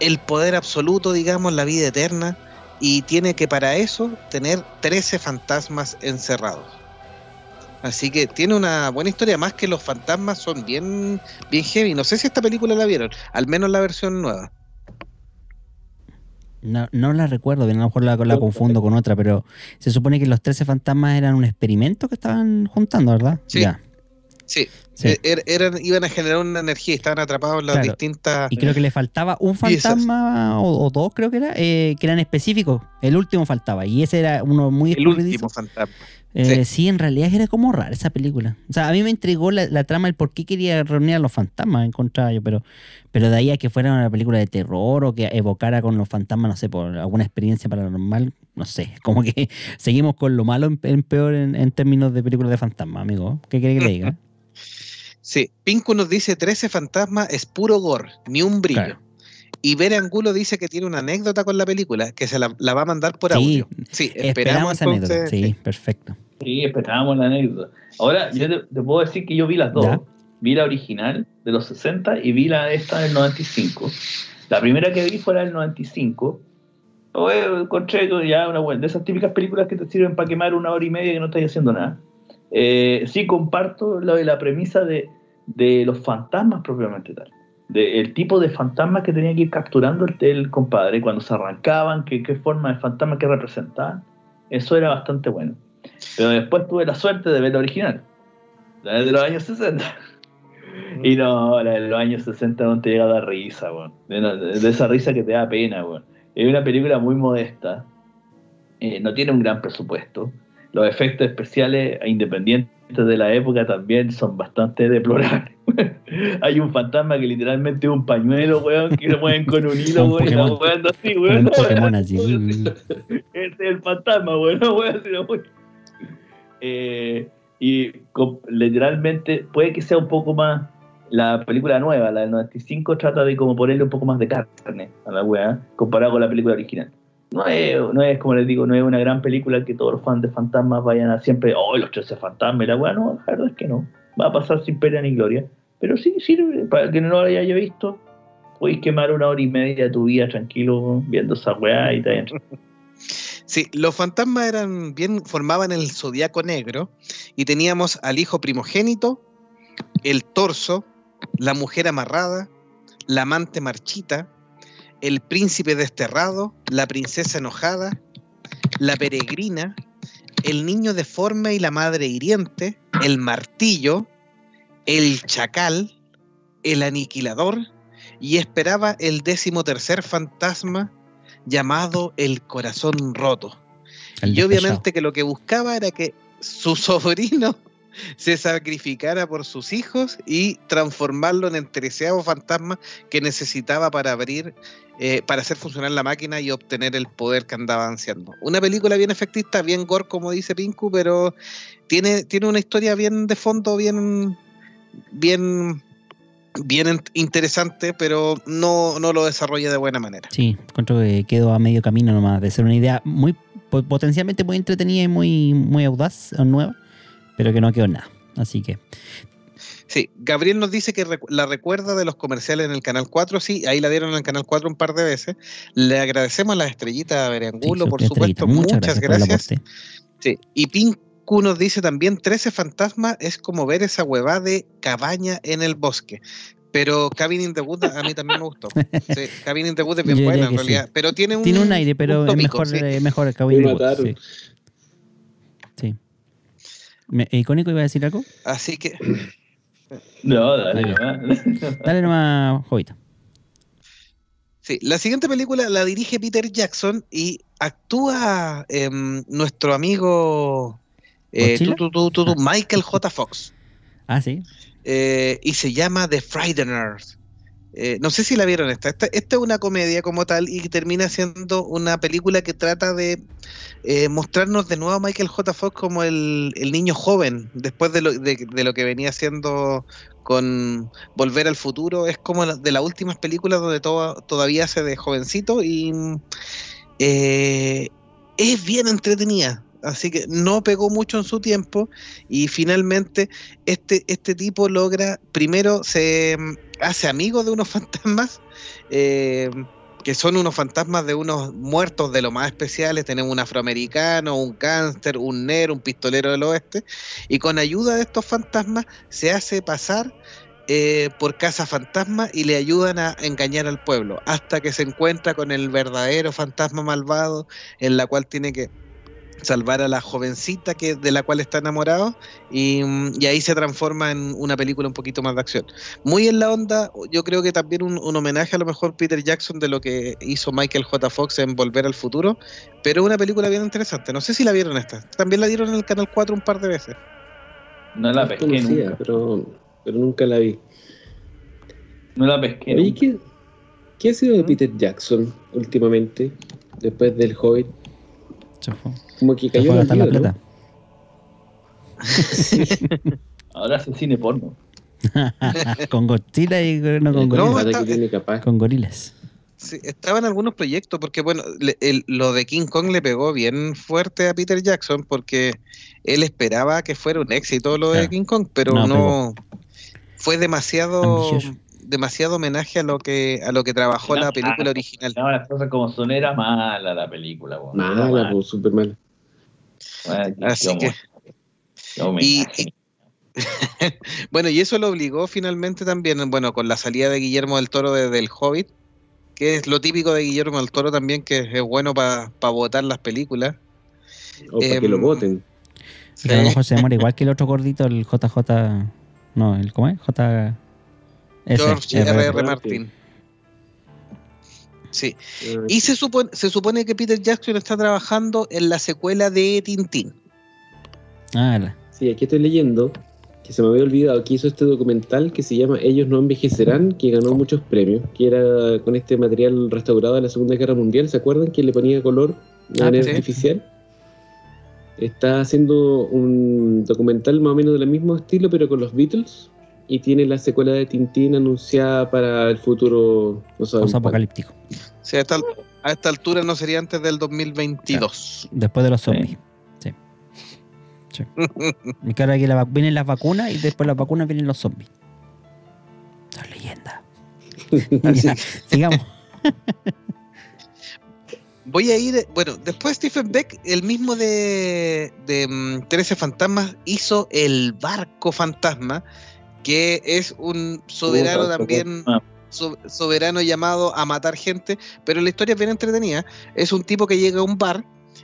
el poder absoluto, digamos, la vida eterna, y tiene que para eso tener 13 fantasmas encerrados. Así que tiene una buena historia, más que los fantasmas son bien, bien heavy. No sé si esta película la vieron, al menos la versión nueva. No, no la recuerdo, bien, a lo mejor la, la confundo con otra, pero se supone que los 13 fantasmas eran un experimento que estaban juntando, ¿verdad? Sí. Ya. Sí, Sí. Eh, er- eran, iban a generar una energía y estaban atrapados en las Claro. distintas Y creo que le faltaba un fantasma o, o dos, creo que era, eh, que eran específicos. El último faltaba. Y ese era uno muy el último fantasma. Eh, sí. en realidad era como rara esa película. O sea, a mí me intrigó la, la trama, el por qué quería reunir a los fantasmas, encontraba yo, pero, pero de ahí a que fuera una película de terror o que evocara con los fantasmas, no sé, por alguna experiencia paranormal, no sé. Como que seguimos con lo malo en, en peor en, en términos de películas de fantasmas, amigo. ¿Qué quiere que le diga? Sí, Pinku nos dice 13 fantasmas es puro gore, ni un brillo. Claro. Y Bere Angulo dice que tiene una anécdota con la película, que se la, la va a mandar por Sí, audio. Sí, Esperamos esperamos esa anécdota. Sí, perfecto. Sí, esperábamos la anécdota. Ahora, yo te, te puedo decir que yo vi las dos. Ya. Vi la original de los 60 y vi la esta del 95. La primera que vi fue la del 95. Oye, encontré ya una buena, de esas típicas películas que te sirven para quemar una hora y media que no estás haciendo nada. Eh, sí comparto lo de la premisa de, de los fantasmas propiamente tal. De el tipo de fantasmas que tenía que ir capturando el, el compadre cuando se arrancaban, qué, qué forma de fantasma que representaban. Eso era bastante bueno. Pero después tuve la suerte de ver la original, la de los años 60. Y no, la de los años 60 no te llega a dar risa, weón. De, de- de esa risa que te da pena, weón. Es una película muy modesta. eh, no tiene un gran presupuesto. Los efectos especiales, independientes de la época, también son bastante deplorables. Hay un fantasma que literalmente es un pañuelo, weón, que lo mueven con un hilo, weón, y la weón así, weón. así. Este es el fantasma, weón, no weón, así, no, weón. Eh, y literalmente puede que sea un poco más la película nueva, la del 95 trata de como ponerle un poco más de carne a la weá comparado con la película original. No es, como les digo, no es una gran película que todos los fans de fantasmas vayan a siempre, oh, los 13 fantasmas la weá, no, la verdad es que no. Va a pasar sin pena ni gloria. Pero sí sirve, para que no lo haya visto, puedes quemar una hora y media de tu vida tranquilo viendo esa weá y te Sí, los fantasmas eran bien, formaban el zodiaco negro y teníamos al hijo primogénito, el torso, la mujer amarrada, la amante marchita, el príncipe desterrado, la princesa enojada, la peregrina, el niño deforme y la madre hiriente, el martillo, el chacal, el aniquilador y esperaba el décimo tercer fantasma llamado el corazón roto. El y obviamente que lo que buscaba era que su sobrino se sacrificara por sus hijos y transformarlo en el treceavo fantasma que necesitaba para abrir, eh, para hacer funcionar la máquina y obtener el poder que andaba ansiando. Una película bien efectista, bien gore, como dice Pinku, pero tiene, tiene una historia bien de fondo, bien, bien, bien int- interesante, pero no, no lo desarrolla de buena manera. Sí, encuentro que quedó a medio camino nomás de ser una idea muy po- potencialmente muy entretenida y muy, muy audaz nueva, pero que no quedó nada. Así que, Sí, Gabriel nos dice que la recuerda de los comerciales en el Canal 4. Sí, ahí la dieron en el Canal 4 un par de veces. Le agradecemos las estrellitas a sí, Berengulo, por supuesto. Muchas, gracias. aporte. Sí. Y Pinku nos dice también: 13 fantasmas es como ver esa huevada de cabaña en el bosque. Pero Cabin in the Wood a mí también me gustó. Sí, Cabin in the Wood es bien Yo buena en realidad. sí. Pero tiene un. Tiene un aire, pero es tópico, mejor, sí. mejor Cabin in the Woods, mataron. sí. ¿Icónico iba a decir algo? Así que. No, dale, nomás. Dale nomás, Jovita. Sí, la siguiente película la dirige Peter Jackson y actúa em, nuestro amigo eh, tu, Michael J. Fox. Ah, sí. eh, y se llama The Frighteners. Eh, no sé si la vieron esta. esta. Esta es una comedia como tal y termina siendo una película que trata de eh, mostrarnos de nuevo a Michael J. Fox como el, el niño joven, después de lo, de, lo que venía haciendo con Volver al Futuro. Es como de las últimas películas donde todo, todavía hace de jovencito y eh, es bien entretenida. Así que no pegó mucho en su tiempo y finalmente este, este tipo logra, primero se mm, hace amigo de unos fantasmas, eh, que son unos fantasmas de unos muertos de lo más especiales. Tenemos un afroamericano, un cáncer, un negro, un pistolero del oeste, y con ayuda de estos fantasmas se hace pasar eh, por casa fantasma y le ayudan a engañar al pueblo, hasta que se encuentra con el verdadero fantasma malvado, en la cual tiene que salvar a la jovencita que, de la cual está enamorado y, mm, y ahí se transforma en una película un poquito más de acción. Muy en la onda, yo creo que también un, un homenaje a lo mejor Peter Jackson de lo que hizo Michael J. Fox en Volver al Futuro, pero una película bien interesante. No sé si la vieron esta. También la dieron en el Canal 4 un par de veces. No la Es pesqué nunca. pero, pero nunca la vi. No la pesqué Oye. ¿qué, qué ha sido de ¿Mm? Peter Jackson últimamente? Después del Hobbit. Se fue, Como que se cayó gastar la ¿no? plata. Ahora hace cine porno. con Godzilla y no con No, gorilas. para está- que tiene capaz. Con gorilas. Sí, estaba en algunos proyectos, porque bueno, le- el- lo de King Kong le pegó bien fuerte a Peter Jackson, porque él esperaba que fuera un éxito lo de. King Kong, pero No, no, fue demasiado Ambicioso. demasiado homenaje a lo que a lo que trabajó No, la película original. No, las cosas como son, era mala la película. Mala, mala. pues, súper mala. Bueno, Así que- homenaje. Bueno, y eso lo obligó finalmente también, bueno, con la salida de Guillermo del Toro de, del Hobbit, que es lo típico de Guillermo del Toro también, que es bueno para votar las películas. O para que Em, lo voten. Y a lo mejor se demora igual que el otro gordito, el JJ. No, el ¿cómo es? J. George R, R.R. R. Martin. Sí. Ah, Y se supone, se supone que Peter Jackson está trabajando en la secuela de Tintín. Ah, la- Sí, aquí estoy leyendo que se me había olvidado que hizo este documental que se llama Ellos no envejecerán, que ganó muchos premios, que era con este material restaurado de la Segunda Guerra Mundial, ¿se acuerdan? Que le ponía color de Ah, manera sí. artificial. Está haciendo un documental más o menos del mismo estilo, pero con los Beatles, y tiene la secuela de Tintín anunciada para el futuro, no sabemos apocalíptico. Sea, a esta, a esta altura no sería antes del 2022. Después de los zombies. Sí. Sí. Que ahora que la vienen las vacunas y después las vacunas vienen los zombies. Son leyenda. Así Ya, que sigamos. voy a ir, bueno, después Stephen Beck, el mismo de, de mm, 13 Fantasmas, hizo El Barco Fantasma, que es un soberano Puta, también Ah. so- soberano llamado a matar gente, pero la historia es bien entretenida. Es un tipo que llega a un bar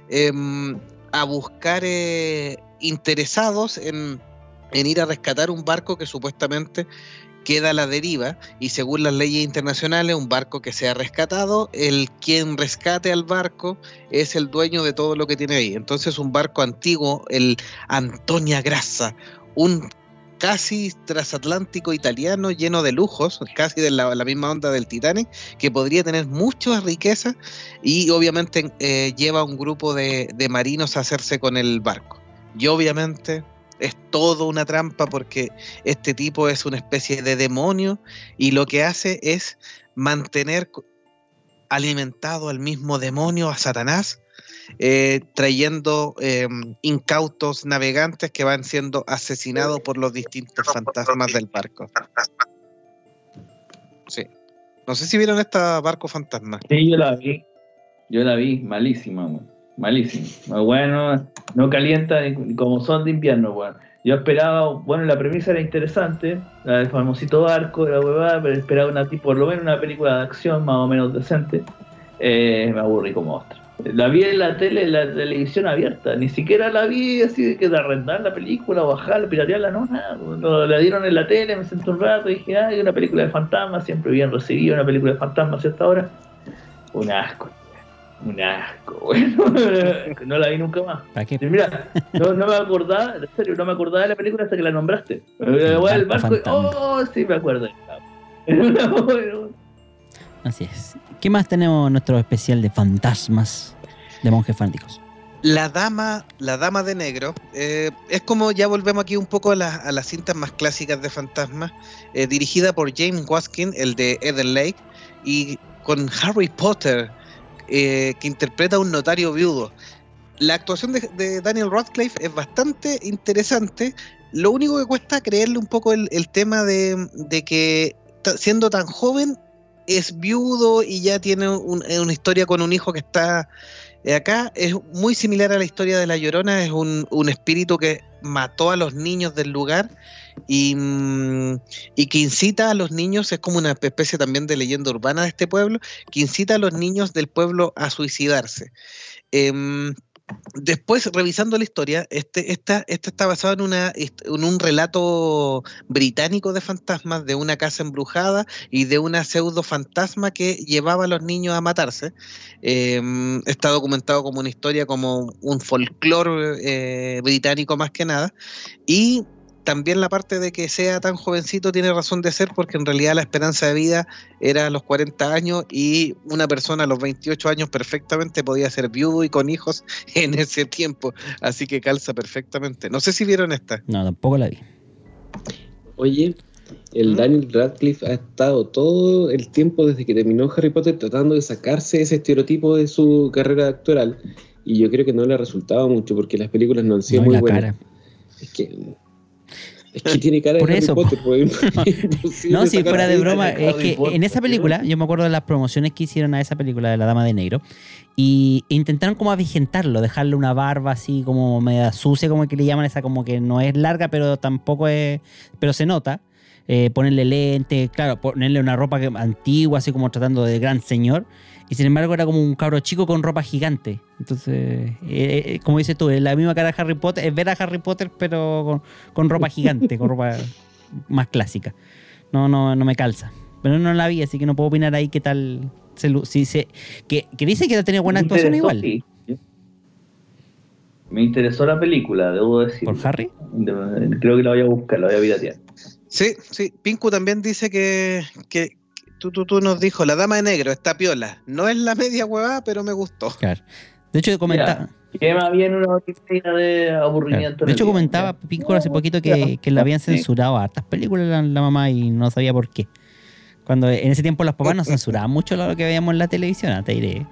em, a buscar eh, interesados en, en ir a rescatar un barco que supuestamente queda a la deriva y según las leyes internacionales un barco que sea rescatado, el quien rescate al barco es el dueño de todo lo que tiene ahí. Entonces un barco antiguo, el Antonia Grassa, un casi transatlántico italiano lleno de lujos, casi de la, misma onda del Titanic, que podría tener muchas riquezas y obviamente eh, lleva a un grupo de, marinos a hacerse con el barco. Y obviamente es todo una trampa porque este tipo es una especie de demonio y lo que hace es mantener alimentado al mismo demonio, a Satanás, eh, trayendo eh, incautos navegantes que van siendo asesinados por los distintos fantasmas del barco. Sí. No sé si vieron esta barco fantasma. Sí, yo la vi. Yo la vi, malísima. Malísima. Bueno, no calienta como son de invierno, weón. Yo esperaba, bueno, la premisa era interesante, la del famosito barco, la huevada, pero esperaba una por lo menos una película de acción más o menos decente. Eh, me aburrí como ostra. La vi en la tele, en la televisión abierta, ni siquiera la vi así de que de arrendar la película, bajarla, piratearla, no, nada. No, la dieron en la tele, me senté un rato y dije, ay, una película de fantasmas, siempre bien recibida, una película de fantasmas hasta ahora. Un asco, un asco, bueno, no la vi nunca más. Mira, no, no me acordaba, en serio, no me acordaba de la película hasta que la nombraste. Eh, bueno, el barco fantasma. oh, sí me acuerdo. Así es. ¿Qué más tenemos en nuestro especial de fantasmas de monjes fanáticos? La dama, la dama de negro, eh, es como ya volvemos aquí un poco a, la- a las cintas más clásicas de fantasmas, eh, dirigida por James Waskin, el de Eden Lake, y con Harry Potter, eh, que interpreta a un notario viudo. La actuación de, Daniel Radcliffe es bastante interesante. Lo único que cuesta creerle un poco el, tema de, que siendo tan joven es viudo y ya tiene eh, una historia con un hijo que está eh, acá. Es muy similar a la historia de La Llorona. Es un, un espíritu que mató a los niños del lugar y, mm, y que incita a los niños, es como una especie también de leyenda urbana de este pueblo, que incita a los niños del pueblo a suicidarse. Em, después, revisando la historia, este, esta, está basado en, una, un relato británico de fantasmas, de una casa embrujada y de una pseudo fantasma que llevaba a los niños a matarse. Eh, está documentado como una historia, como un folclore eh, británico más que nada. Y también la parte de que sea tan jovencito tiene razón de ser porque en realidad la esperanza de vida era a los 40 años y una persona a los 28 años perfectamente podía ser viudo y con hijos en ese tiempo. Así que calza perfectamente. No sé si vieron esta. No, tampoco la vi. Oye, el ¿Mm? Daniel Radcliffe ha estado todo el tiempo desde que terminó Harry Potter tratando de sacarse ese estereotipo de su carrera actoral y yo creo que no le ha resultado mucho porque las películas no han sido No, muy la buenas. cara. Es que es que tiene cara de Por Harry eso, Potter, pues, No, si fuera de broma, es que Potter, en esa película, yo me acuerdo de las promociones que hicieron a esa película de La Dama de Negro, y intentaron como avigentarlo, dejarle una barba así como media sucia, como que le llaman esa, como que no es larga, pero tampoco es, pero se nota. Eh, ponerle lentes, claro, ponerle una ropa antigua, así como tratando de gran señor, y sin embargo era como un cabro chico con ropa gigante. Entonces, eh, eh, como dices tú, es la misma cara de Harry Potter, es ver a Harry Potter, pero con, con ropa gigante, con ropa más clásica. No, no, no me calza. Pero no la vi, así que no puedo opinar ahí qué tal. Se, si se, que, que dice que ha tenido buena Me actuación interesó, igual. sí. Me interesó la película, debo decir. ¿Por Harry? Creo que la voy a buscar, la voy a piratear. Sí, sí. Pinku también dice que, que tú, tú, tú nos dijo, la dama de negro está piola. No es la media huevada, pero me gustó. Claro. De hecho, comentaba. Que más bien una de aburrimiento. claro. De hecho, comentaba Pinco hace poquito que, que le habían censurado a hartas películas la, la mamá y no sabía por qué. Cuando en ese tiempo los papás nos censuraban mucho lo que veíamos en la televisión, te diré.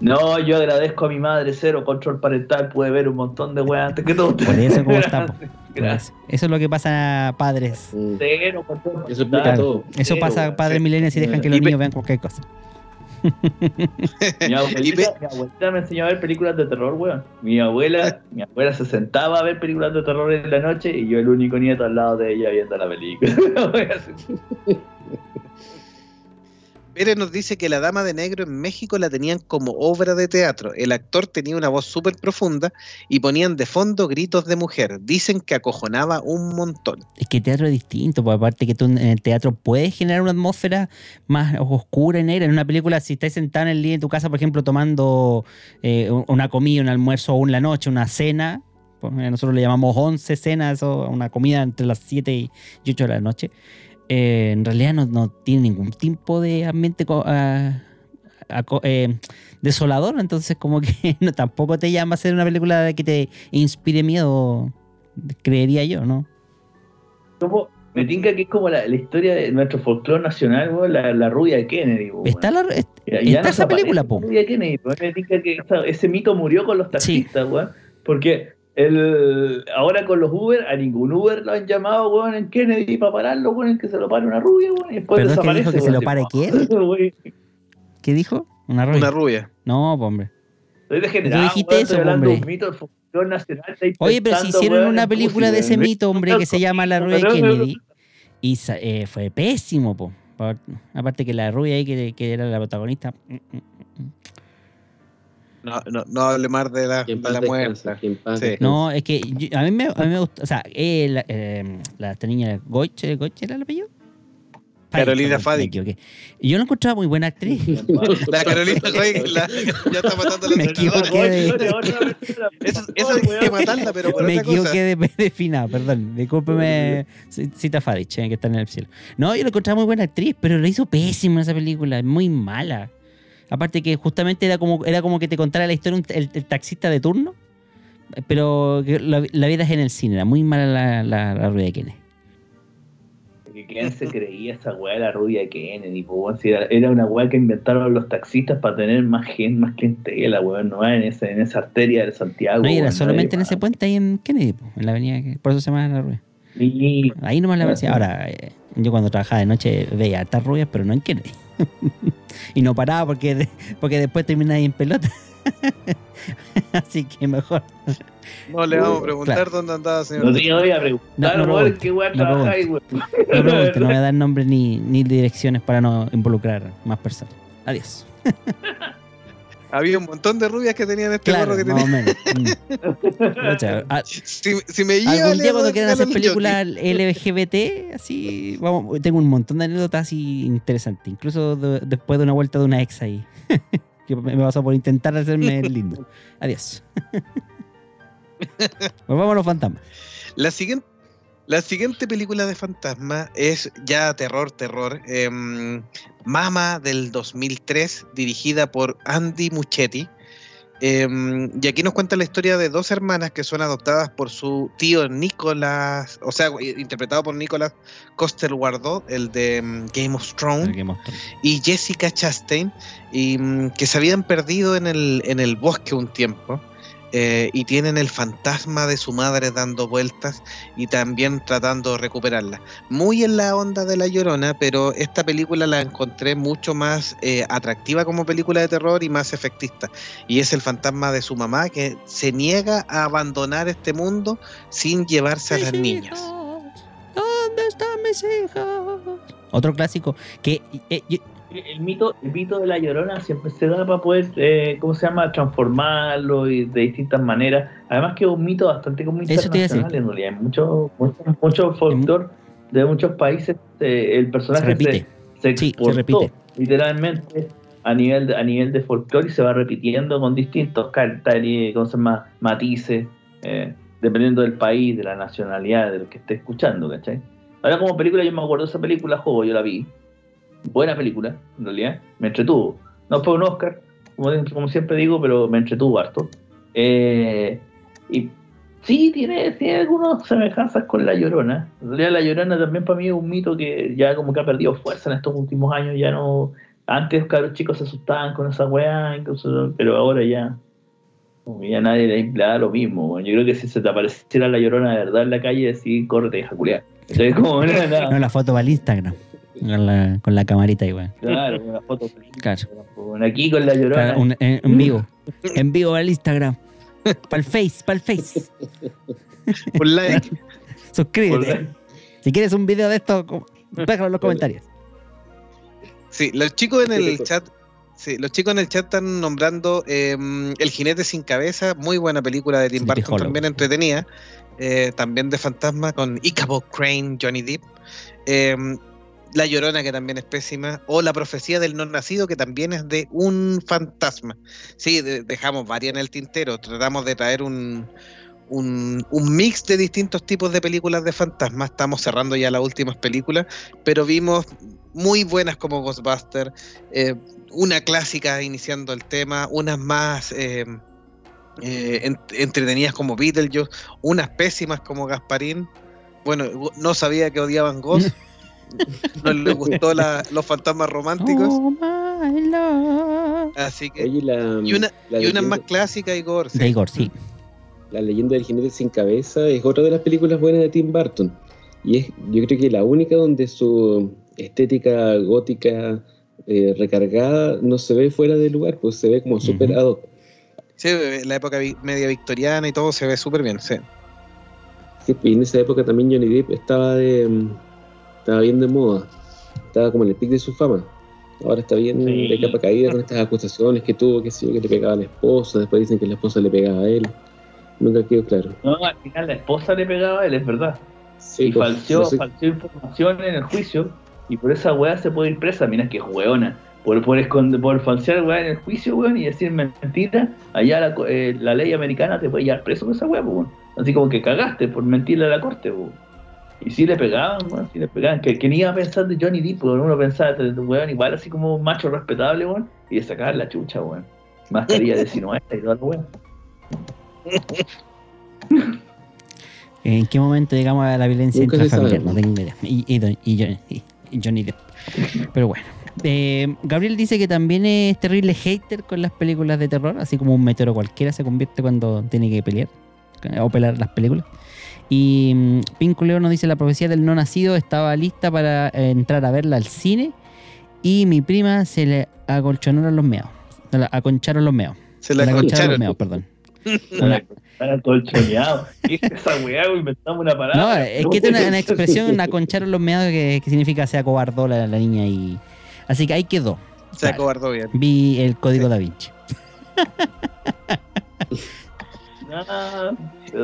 No, yo agradezco a mi madre, cero control parental, pude ver un montón de weas antes que todo. Por eso como está. Gracias. Eso. Es lo que pasa, padres. Mm. Cero control parental. Eso explica Claro. todo. Eso Cero, pasa, weón. padres Sí. millennials, y dejan que los niños vean cualquier cosa. Mi abuelita, mi abuelita me enseñó a ver películas de terror, weón. Mi abuela, mi abuela se sentaba a ver películas de terror en la noche y yo el único nieto al lado de ella viendo la película. Pérez nos dice que la dama de negro en México la tenían como obra de teatro. El actor tenía una voz súper profunda y ponían de fondo gritos de mujer. Dicen que acojonaba un montón. Es que el teatro es distinto, pues aparte que tú en el teatro puedes generar una atmósfera más oscura y negra. En una película, si estás sentado en el día en tu casa, por ejemplo, tomando eh, una comida, un almuerzo o en la noche, una cena, pues, eh, nosotros le llamamos 11 cenas o una comida entre las 7 y 8 de la noche, eh, en realidad no, no tiene ningún tipo de ambiente ah, aco- eh, desolador, entonces como que no, tampoco te llama a ser una película que te inspire miedo, creería yo, ¿no? Como- me tinca que es como la, la historia de nuestro folclore nacional, la, la rubia de Kennedy. Está la, est- Ya- está ya esa película, po. la rubia de Kennedy. Me tinca que esa- ese mito murió con los taxistas. Porque el, ahora con los Uber, a ningún Uber lo han llamado, weón, en Kennedy para pararlo, weón, en que se lo pare una rubia, weón, y después ¿Perdón, que desaparece. dijo que se lo pare quién? Weón, ¿Qué dijo? Una rubia. Una rubia. No, hombre. Estoy degenerado, Tú dijiste weón, eso, estoy hombre. de un mito del folclore nacional. estáis Oye, pero si hicieron weón, una película de ese mito, hombre, que se llama La rubia de Kennedy. Y eh, fue pésimo, po. Pa- Aparte que la rubia ahí, que, que era la protagonista. No, no, no hable más de la, de la muerta. Sí. No, es que yo- a mí me, a mí me gusta. O sea, eh, la, eh, la- esta niña Goich, ¿Goich era el apellido? Carolina Fadi. Yo la encontraba muy buena actriz. La Carolina la- ya está matando a la Me equivoqué de- Eso, eso hay que matarla, pero por me otra cosa. equivoqué de, de final, perdón. Discúlpeme, Cita Fadich, eh, que está en el cielo. No, yo la encontraba muy buena actriz, pero lo hizo pésimo en esa película, muy mala. Aparte que justamente era como, era como que te contara la historia un- el, el taxista de turno, pero la, la vida es en el cine, era muy mala la, la, la rueda de Kennedy. ¿Quién se creía esa weá de la rubia de Kennedy? po? Si era, era una weá que inventaron los taxistas para tener más gente, más clientela, weón, no en, ese, en esa arteria de Santiago. No, y era solamente en ese puente ahí en Kennedy, po, en la avenida, por eso se llama la rueda. Y Ahí nomás la aparecía. Ahora, eh, yo cuando trabajaba de noche veía hartas rubias, pero no en Kennedy. y no paraba porque, porque después terminaba ahí en pelota. Así que mejor. No le vamos a preguntar Claro. dónde andaba, señor. no te voy a preguntar, No, no weón, pregunte, qué weá no trabajáis, weón. No pregunte, no voy a dar nombres ni, ni direcciones para no involucrar más personas. Adiós. Había un montón de rubias que tenían este Claro, gorro que más o tenía. menos. Mm. Pucha, a- Si, si me lleva Algún día cuando quieran hacer películas LGBT, así, vamos, tengo un montón de anécdotas así interesantes, incluso de- después de una vuelta de una ex ahí, que me pasó por intentar hacerme lindo. Adiós. Pues vamos a los fantasmas. La siguiente, la siguiente película de fantasma es ya terror, terror. em, Mama del 2003, dirigida por Andy Muchetti. Em, y aquí nos cuenta la historia de dos hermanas que son adoptadas por su tío Nicolás, o sea, interpretado por Nicolás Coster Wardot, el de em, Game of Thrones. Game of Thrones. y Jessica Chastain, y, que se habían perdido en el, en el bosque un tiempo. Eh, y tienen el fantasma de su madre dando vueltas y también tratando de recuperarla. Muy en la onda de La Llorona, pero esta película la encontré mucho más eh, atractiva como película de terror y más efectista. Y es el fantasma de su mamá que se niega a abandonar este mundo sin llevarse a las niñas. ¿Dónde están mis hijos? Otro clásico que eh, yo- El mito, el mito de la llorona siempre se da para poder, eh, ¿cómo se llama?, transformarlo y de distintas maneras. Además que es un mito bastante como internacional en realidad. En muchos mucho, mucho folclore de muchos países eh, el se personaje repite. se, se Sí, se exportó repite. literalmente a nivel de, a nivel de folclore y se va repitiendo con distintos cartas, ¿cómo se llama?, matices, eh, dependiendo del país, de la nacionalidad, de lo que esté escuchando, ¿cachai? Ahora como película, yo me acuerdo de esa película, juego, yo la vi. Buena película, en realidad, me entretuvo. No fue un Oscar, como, siempre digo, pero me entretuvo harto. Eh, y sí, tiene, tiene algunas semejanzas con La Llorona. En realidad, La Llorona también para mí es un mito que ya como que ha perdido fuerza en estos últimos años. Ya no. Antes los chicos se asustaban con esa weá, pero ahora ya. ya nadie le da lo mismo. Yo creo que si se te apareciera La Llorona de verdad en la calle, decís, córrete, deja culiar. Entonces, como, no, no, No, la foto va al Instagram. Con la, con la camarita igual. Claro, una foto. Claro. Con aquí con La Llorona. Claro, un- en, en vivo. En vivo al Instagram. Para el Face, para el Face. Un like. Suscríbete. Si quieres un video de esto, déjalo en los comentarios. Sí, los chicos en el chat, sí, los chicos en el chat están nombrando eh, El jinete sin cabeza, muy buena película de Tim Burton, también entretenida, eh, también de fantasma con Ichabod Crane, Johnny Depp, eh, La Llorona que también es pésima, o La profecía del no nacido que también es de un fantasma. Sí, de- dejamos varias en el tintero, tratamos de traer un un, un mix de distintos tipos de películas de fantasmas. Estamos cerrando ya las últimas películas, pero vimos muy buenas como Ghostbuster, eh, una clásica iniciando el tema, unas más eh, eh, en- entretenidas como Beetlejuice, unas pésimas como Gasparín. Bueno, no sabía que odiaban Ghost. No les gustó la- los fantasmas románticos. Oh, my love. Así que. Oye, la, Y una, la y una leyenda- más clásica, Igor. sí. De Igor, sí. La leyenda del jinete sin cabeza es otra de las películas buenas de Tim Burton. Y es, yo creo que la única donde su estética gótica eh, recargada no se ve fuera de lugar, pues se ve como súper Ujú. ad hoc. Sí, la época media victoriana y todo se ve súper bien, sí. Sí, y en esa época también Johnny Depp estaba, de, mm, estaba bien de moda. Estaba como en el pic de su fama. Ahora está bien Sí. de capa caída con estas acusaciones que tuvo, que sí, que le pegaba a la esposa, después dicen que la esposa le pegaba a él. Nunca quedó claro. No, al final la esposa le pegaba a él, es verdad. Sí, y pues, falseó, no sé- falseó información en el juicio y por esa weá se puede ir presa. Mira que es weona. Por, por, esconder, por falsear weá en el juicio, weón, y decir mentira, allá la, co- eh, la ley americana te puede llevar preso por esa weá, weón. Así como que cagaste por mentirle a la corte, weón. Y sí le pegaban, weón, sí le pegaban. Que, que ni iba a pensar de Johnny Depp, weón. Uno pensaba de weón igual así como un macho respetable, weón, y de sacar la chucha, weón. Mascarilla de sinueta y toda la weá. ¿En qué momento llegamos a la violencia intrafamiliar? No tengo idea. Y, y Don- y Johnny, y- y Johnny Depp. Pero bueno. Eh, Gabriel dice que también es terrible hater con las películas de terror, así como un meteoro cualquiera se convierte cuando tiene que pelear o pelar las películas. Y mm, Pinco León nos dice la profecía del no nacido estaba lista para eh, entrar a verla al cine y mi prima se le acolchonaron los meados. Se le aconcharon los meados. Se Se la le aconcharon los meados, perdón. Una- Están colchoneados. ¿Qué es esa weá? Inventamos una palabra. No, es que tiene una, una expresión, aconcharon los meados que, que significa se acobardó la, la niña y. Así que ahí quedó. Se Claro. acobardó bien. Vi el código Sí. da Vinci.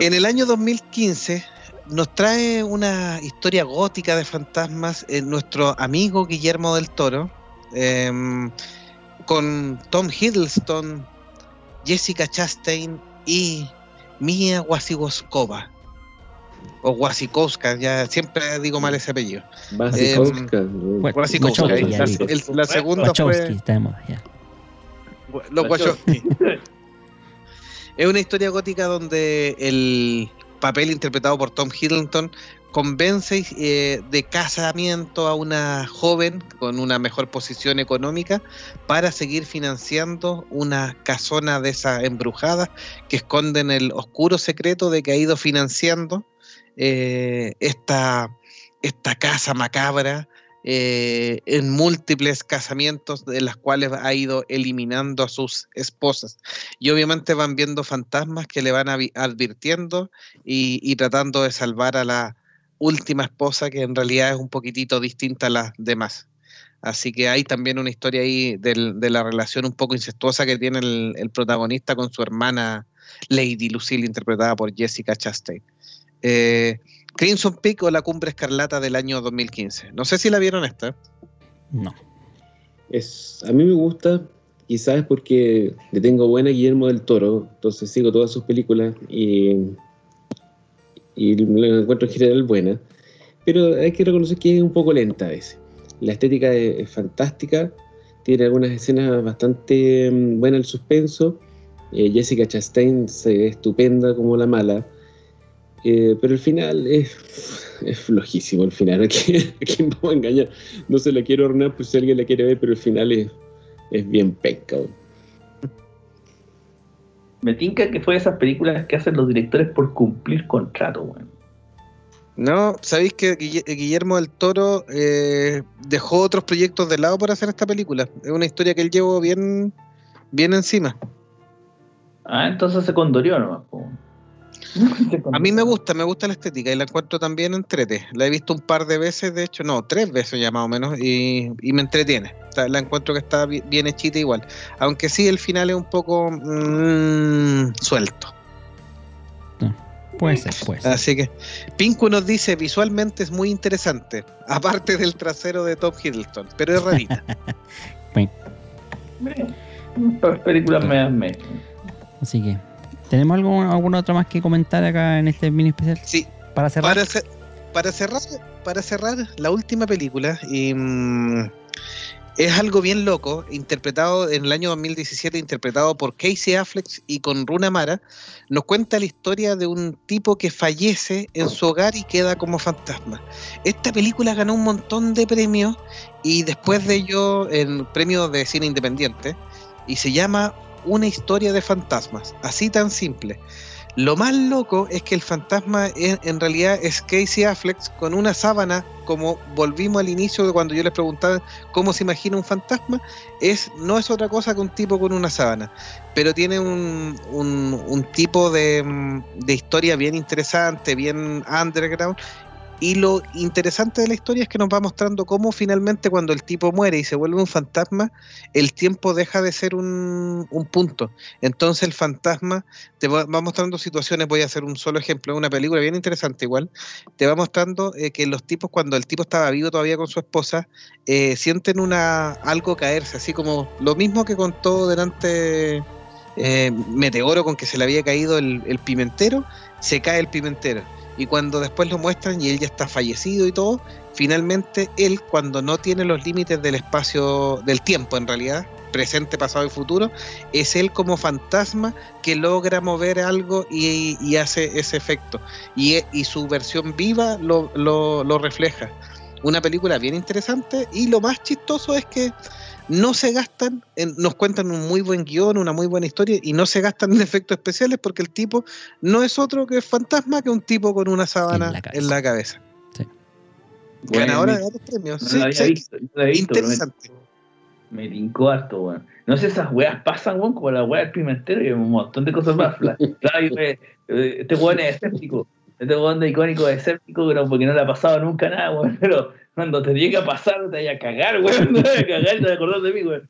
En el año 2015 nos trae una historia gótica de fantasmas eh, nuestro amigo Guillermo del Toro, em, con Tom Hiddleston, Jessica Chastain y Mia Wasikowska. O Wasikowska, ya siempre digo mal ese apellido. Wasikowska, la, digo. el- la segunda Wachowski, fue ya. los Wachowski. Es una historia gótica donde el papel interpretado por Tom Hiddleston convence eh, de casamiento a una joven con una mejor posición económica para seguir financiando una casona de esas embrujadas que esconden el oscuro secreto de que ha ido financiando eh, esta, esta casa macabra eh, en múltiples casamientos de las cuales ha ido eliminando a sus esposas. Y obviamente van viendo fantasmas que le van advirtiendo y, tratando de salvar a la última esposa que en realidad es un poquitito distinta a las demás. Así que hay también una historia ahí del- de la relación un poco incestuosa que tiene el protagonista con su hermana Lady Lucille, interpretada por Jessica Chastain. Eh, Crimson Peak o La Cumbre Escarlata del año 2015. No sé si la vieron esta. No. Es, a mí me gusta, quizás es porque le tengo buena a Guillermo del Toro, entonces sigo todas sus películas y, y la encuentro en general buena, pero hay que reconocer que es un poco lenta a veces. La estética es, es fantástica, tiene algunas escenas bastante mm, buenas el suspenso, eh, Jessica Chastain se ve estupenda como la mala, eh, pero el final es, es flojísimo. El final, ¿a quién, a quién vamos a engañar? No se la quiero hornear, pues si alguien la quiere ver, pero el final es, es bien penca. weón. Me tinca que fue de esas películas que hacen los directores por cumplir contrato, weón. No, sabéis que Guille- Guillermo del Toro eh, dejó otros proyectos de lado por hacer esta película. Es una historia que él llevó bien, bien encima. Ah, entonces se condorió nomás. A mí me gusta, me gusta la estética y la encuentro también entrete. La he visto un par de veces, de hecho, no, tres veces ya más o menos, y, y me entretiene. La encuentro que está bi- bien hechita igual. Aunque sí, el final es un poco mm, suelto. Puede ser, puede ser. Así que Pinku nos dice, visualmente es muy interesante, aparte del trasero de Tom Hiddleston, pero es rarita. Películas me dan me. Así que, ¿tenemos algo, alguna otra más que comentar acá en este mini especial? Sí, Para cerrar. Para, ce- para cerrar, para cerrar la última película, y, mm, es algo bien loco, interpretado en el año 2017, interpretado por Casey Affleck y con Runa Mara, nos cuenta la historia de un tipo que fallece en su hogar y queda como fantasma. Esta película ganó un montón de premios y después de ello, en premios de cine independiente, y se llama Una historia de fantasmas, así tan simple. Lo más loco es que el fantasma en, realidad es Casey Affleck con una sábana, como volvimos al inicio de cuando yo les preguntaba cómo se imagina un fantasma, es, no es otra cosa que un tipo con una sábana, pero tiene un, un- un tipo de, mm, de historia bien interesante, bien underground. Y lo interesante de la historia es que nos va mostrando cómo finalmente cuando el tipo muere y se vuelve un fantasma, el tiempo deja de ser un, un punto. Entonces el fantasma te va, mostrando situaciones, voy a hacer un solo ejemplo, una película bien interesante igual, te va mostrando eh, que los tipos cuando el tipo estaba vivo todavía con su esposa, eh, sienten una algo caerse, así como lo mismo que contó delante eh, Meteoro con que se le había caído el pimentero, se cae el pimentero. Y cuando después lo muestran y él ya está fallecido y todo, finalmente él cuando no tiene los límites del espacio, del tiempo en realidad, presente, pasado y futuro, es él como fantasma que logra mover algo y, hace ese efecto. Y, y su versión viva lo, lo- lo refleja. Una película bien interesante y lo más chistoso es que no se gastan, en- nos cuentan un muy buen guion, una muy buena historia y no se gastan en efectos especiales porque el tipo no es otro que fantasma que un tipo con una sábana En la cabeza. en la cabeza. Sí. Ganadora de Bueno, varios premios. No Sí, la había sí, visto, no la había visto, pero me- interesante. Me tincó harto, weón. No sé, esas weas pasan, weón, como la wea del pimentero y un montón de cosas más. Claro, eh, este weón es escéptico. Este weón de icónico es escéptico, pero porque no le ha pasado nunca nada, weón. Pero cuando te llegue a pasar, te vaya a cagar, weón. Te vaya a cagar y te vas a acordar de mí, weón.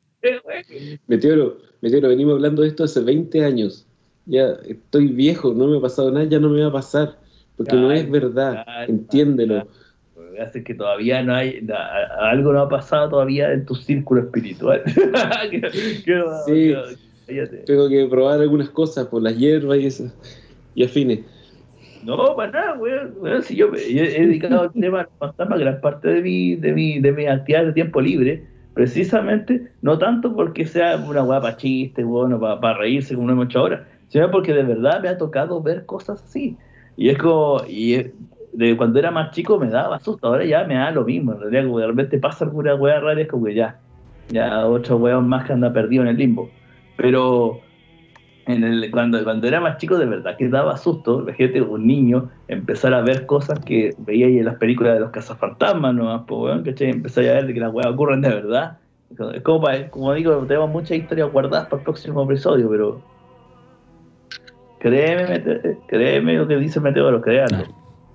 Meteoro, Meteoro, venimos hablando de esto hace 20 años. Ya estoy viejo, no me ha pasado nada, ya no me va a pasar. Porque no es verdad, entiéndelo. Hace que todavía no hay, algo no ha pasado todavía en tu círculo espiritual. sí, tengo que probar algunas cosas por las hierbas y eso, y afines. No, para nada, weón. si yo, he dedicado al tema fantasma gran parte de mi, de mi, de mi actividad de tiempo libre, precisamente, no tanto porque sea una para chiste, bueno, para, reírse como hemos hecho ahora, sino porque de verdad me ha tocado ver cosas así. Y es como, y de cuando era más chico me daba susto, ahora ya me da lo mismo, en realidad como de repente pasa alguna weá rara, es como que ya, ya otro weón más que anda perdido en el limbo. Pero en el, cuando, cuando era más chico, de verdad que daba susto, gente un niño, empezar a ver cosas que veía ahí en las películas de los cazafantasmas, ¿no? Pues, weón, ¿cachai? Empezar a ver de que las weas ocurren de verdad. Es como, como digo, tenemos muchas historias guardadas para el próximo episodio, pero créeme, créeme lo que dice Meteoro, créanlo.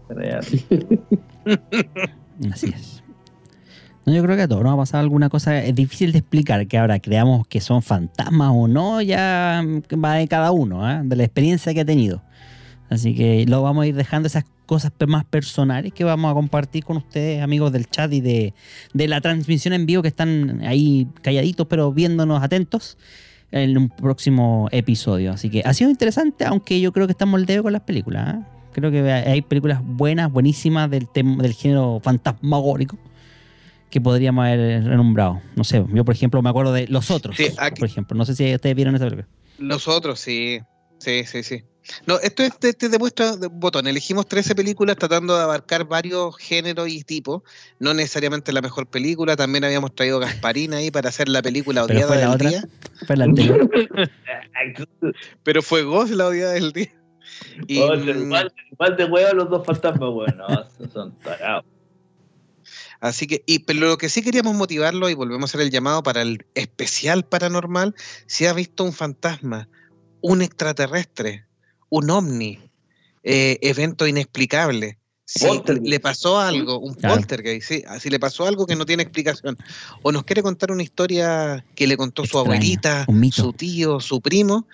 Así es. No, yo creo que a todos nos ha pasado alguna cosa. Es difícil de explicar que ahora creamos que son fantasmas o no, ya va de cada uno, ¿eh? de la experiencia que ha tenido. Así que lo vamos a ir dejando esas cosas más personales que vamos a compartir con ustedes, amigos del chat y de, de la transmisión en vivo que están ahí calladitos, pero viéndonos atentos en un próximo episodio. Así que ha sido interesante, aunque yo creo que estamos al dedo con las películas. ¿eh? Creo que hay películas buenas, buenísimas del, del género fantasmagórico que podríamos haber renombrado. No sé, yo por ejemplo me acuerdo de Los Otros, por ejemplo. No sé si ustedes vieron esa película. Los Otros, sí. Sí, sí, sí. No, esto es te, te demuestra, botón, elegimos 13 películas tratando de abarcar varios géneros y tipos, no necesariamente la mejor película, también habíamos traído Gasparina ahí para hacer la película odiada fue la del otra, día. Fue la anterior. Pero fue Ghost la odiada del día. Y, Oh, igual, igual de huevo los dos fantasmas, bueno, son tarados. Así que, y, pero lo que sí queríamos motivarlo, y volvemos a hacer el llamado para el especial paranormal, si ha visto un fantasma, un extraterrestre, un ovni, eh, evento inexplicable. Si Poltergeist. le pasó algo, un Claro. poltergeist, sí, si le pasó algo que no tiene explicación, o nos quiere contar una historia que le contó su abuelita, su tío, su primo,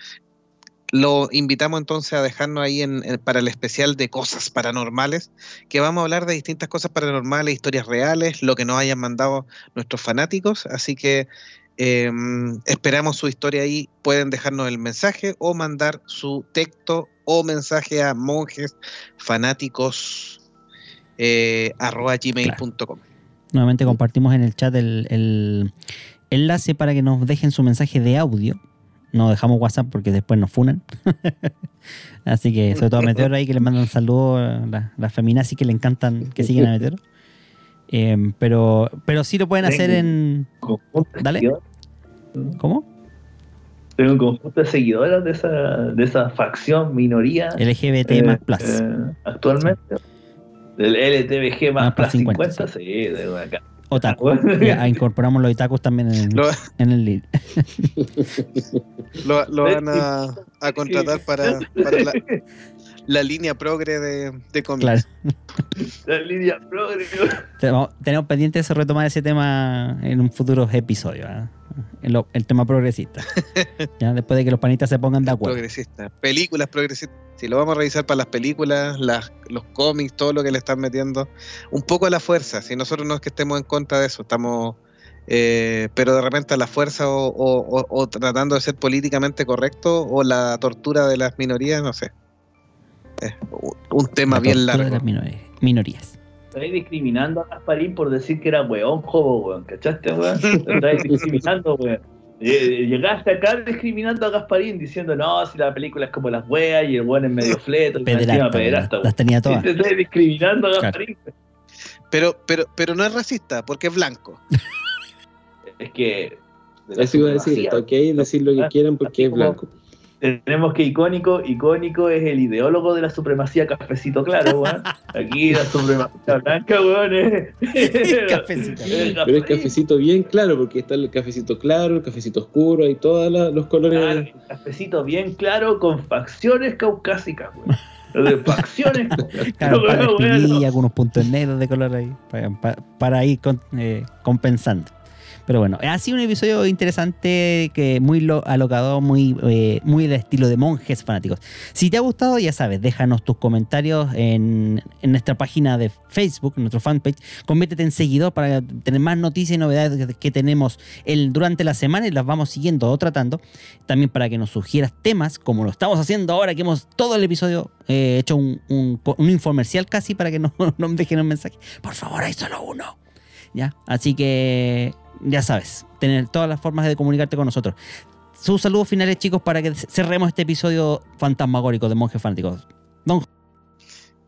lo invitamos entonces a dejarnos ahí en, en- para el especial de cosas paranormales, que vamos a hablar de distintas cosas paranormales, historias reales, lo que nos hayan mandado nuestros fanáticos. Así que eh, esperamos su historia ahí. Pueden dejarnos el mensaje o mandar su texto o mensaje a monjes fanáticos eh, arroba gmail.com. Nuevamente compartimos en el chat el, el enlace para que nos dejen su mensaje de audio. No dejamos WhatsApp porque después nos funan. Así que, sobre todo a Meteoro ahí que le mandan saludos a la- las feminazis que le encantan, que siguen a Meteoro. Eh, pero, pero sí lo pueden hacer en. Dale. ¿Cómo? Tengo un conjunto de seguidoras de esa, de esa facción minoría LGBT eh, más plus. eh, actualmente. Del LTBG más, Más plus plus 50, 50, sí, de acá. Otaku. Ya incorporamos los itacos también en, Lo, en el lead. lo- lo van a, a contratar para, para la, la línea progre de, de cómics. Claro. La línea progre. Tenemos, tenemos pendiente de retomar ese tema en un futuro episodio. ¿ah? En lo- el tema progresista. ya después de que los panitas se pongan de acuerdo. Progresista. Películas progresistas. Si lo vamos a revisar para las películas, las, los cómics, todo lo que le están metiendo. Un poco a la fuerza. Si nosotros no es que estemos en contra de eso, estamos. eh, pero de repente a la fuerza o, o- o- o tratando de ser políticamente correcto o la tortura de las minorías, no sé. Es un- tema La bien tortura de largo. las minorías. Estáis discriminando a Gasparín por decir que era weón, jobo, weón. ¿Cachaste, weón? Estáis discriminando, weón. Llegaste acá discriminando a Gasparín diciendo, no, si la película es como las weas y el weón es medio fleto Pederasta, Las tenía todas. te estáis discriminando a Claro. Gasparín. Pero, pero, pero no es racista, porque es blanco. Es que. Eso iba a decir, está ok decir lo que quieran porque es blanco. Tenemos que icónico, icónico es el ideólogo de la supremacía cafecito claro, weón. Aquí la supremacía blanca, weón, es. Cafecito. es Pero es cafecito bien claro, porque está el cafecito claro, el cafecito oscuro y todos los colores. Claro, cafecito bien claro con facciones caucásicas, weón. De facciones. Claro, para Weón, espinilla, weón. algunos puntos negros de color ahí. Para, para- para ir con- eh, compensando. Pero bueno, ha sido un episodio interesante, que muy lo, alocado, muy, eh, muy del estilo de monjes fanáticos. Si te ha gustado, ya sabes, déjanos tus comentarios en, en nuestra página de Facebook, en nuestro fanpage. Conviértete en seguidor para tener más noticias y novedades que- tenemos el, durante la semana y las vamos siguiendo o tratando. También para que nos sugieras temas, como lo estamos haciendo ahora, que hemos todo el episodio eh, hecho un, un, un infomercial casi para que no, no dejen un mensaje. Por favor, hay solo uno. ¿Ya? Así que ya sabes, tener todas las formas de comunicarte con nosotros. Sus saludos finales, chicos, para que cerremos este episodio fantasmagórico de Monjes Fanáticos. Don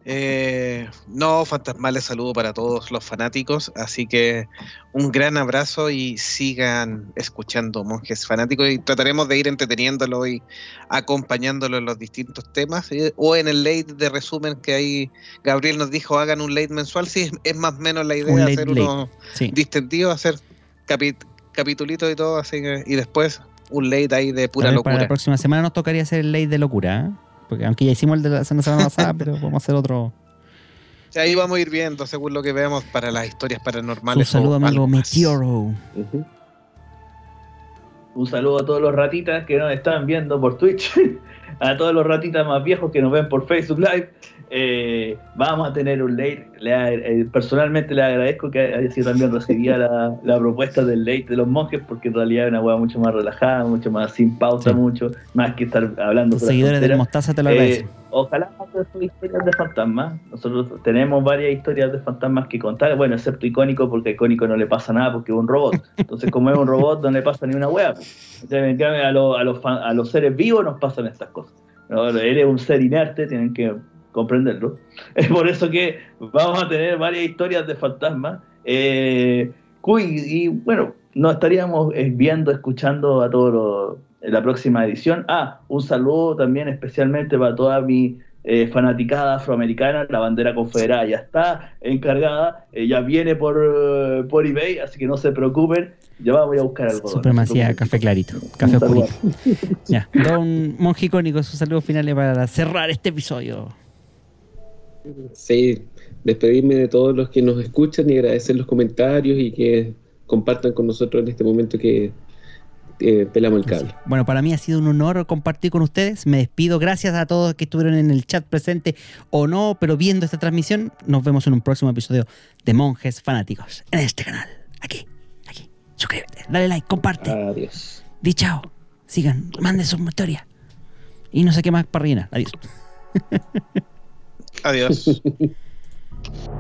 Eh, no, fantasmales saludo para todos los fanáticos, así que un gran abrazo y sigan escuchando Monjes Fanáticos y trataremos de ir entreteniéndolo y acompañándolo en los distintos temas eh, o en el late de resumen que ahí Gabriel nos dijo hagan un late mensual, sí, es, es más o menos la idea late, hacer late. Sí. distendidos, hacer capi- capitulitos y todo, así que, y después un late ahí de pura vez Para la locura. próxima semana nos tocaría hacer el ley de locura. ¿eh? Porque aunque ya hicimos el de la semana pasada, pero vamos a hacer otro. Ahí vamos a ir viendo según lo que veamos para las historias Un paranormales. saludo, o amigo. Meteoro. Un saludo a todos los ratitas que nos están viendo por Twitch, a todos los ratitas más viejos que nos ven por Facebook Live. Eh, vamos a tener un late. Le eh, personalmente le agradezco que haya sido también recibida la, la propuesta del late de los monjes, porque en realidad es una hueá mucho más relajada, mucho más sin pausa, Sí. mucho más que estar hablando. Puras seguidores tonteras. Mostaza te lo Eh, agradecen. ojalá hacer sus historias de fantasmas. Nosotros tenemos varias historias de fantasmas que contar. Bueno, excepto icónico, porque a icónico no le pasa nada porque es un robot. Entonces, como es un robot, no le pasa ni una. Entonces, cambio, a, los- los, a los seres vivos nos pasan estas cosas. ¿No? Él es un ser inerte, tienen que comprenderlo. Es por eso que vamos a tener varias historias de fantasmas. Eh, cuy, y bueno, nos estaríamos viendo, escuchando a todos los en la próxima edición. Ah, un saludo también especialmente para toda mi eh, fanaticada afroamericana. La bandera confederada ya está encargada, eh, ya viene por, eh, por eBay, así que no se preocupen. Yo voy a buscar algo. Supremacía, café clarito, café oscurito. Ya. Don Monje Icónico, sus saludos finales para cerrar este episodio. Sí, despedirme de todos los que nos escuchan y agradecer los comentarios y que compartan con nosotros en este momento que eh, pelamos el cable. Bueno, para mí ha sido un honor compartir con ustedes. Me despido. Gracias a todos que estuvieron en el chat presente o no, pero viendo esta transmisión. Nos vemos en un próximo episodio de Monjes Fanáticos en este canal. Aquí, aquí. Suscríbete, dale like, comparte. Adiós. Di chao. Sigan, manden su historia. Y no sé qué más para rellenar. Adiós. Adiós.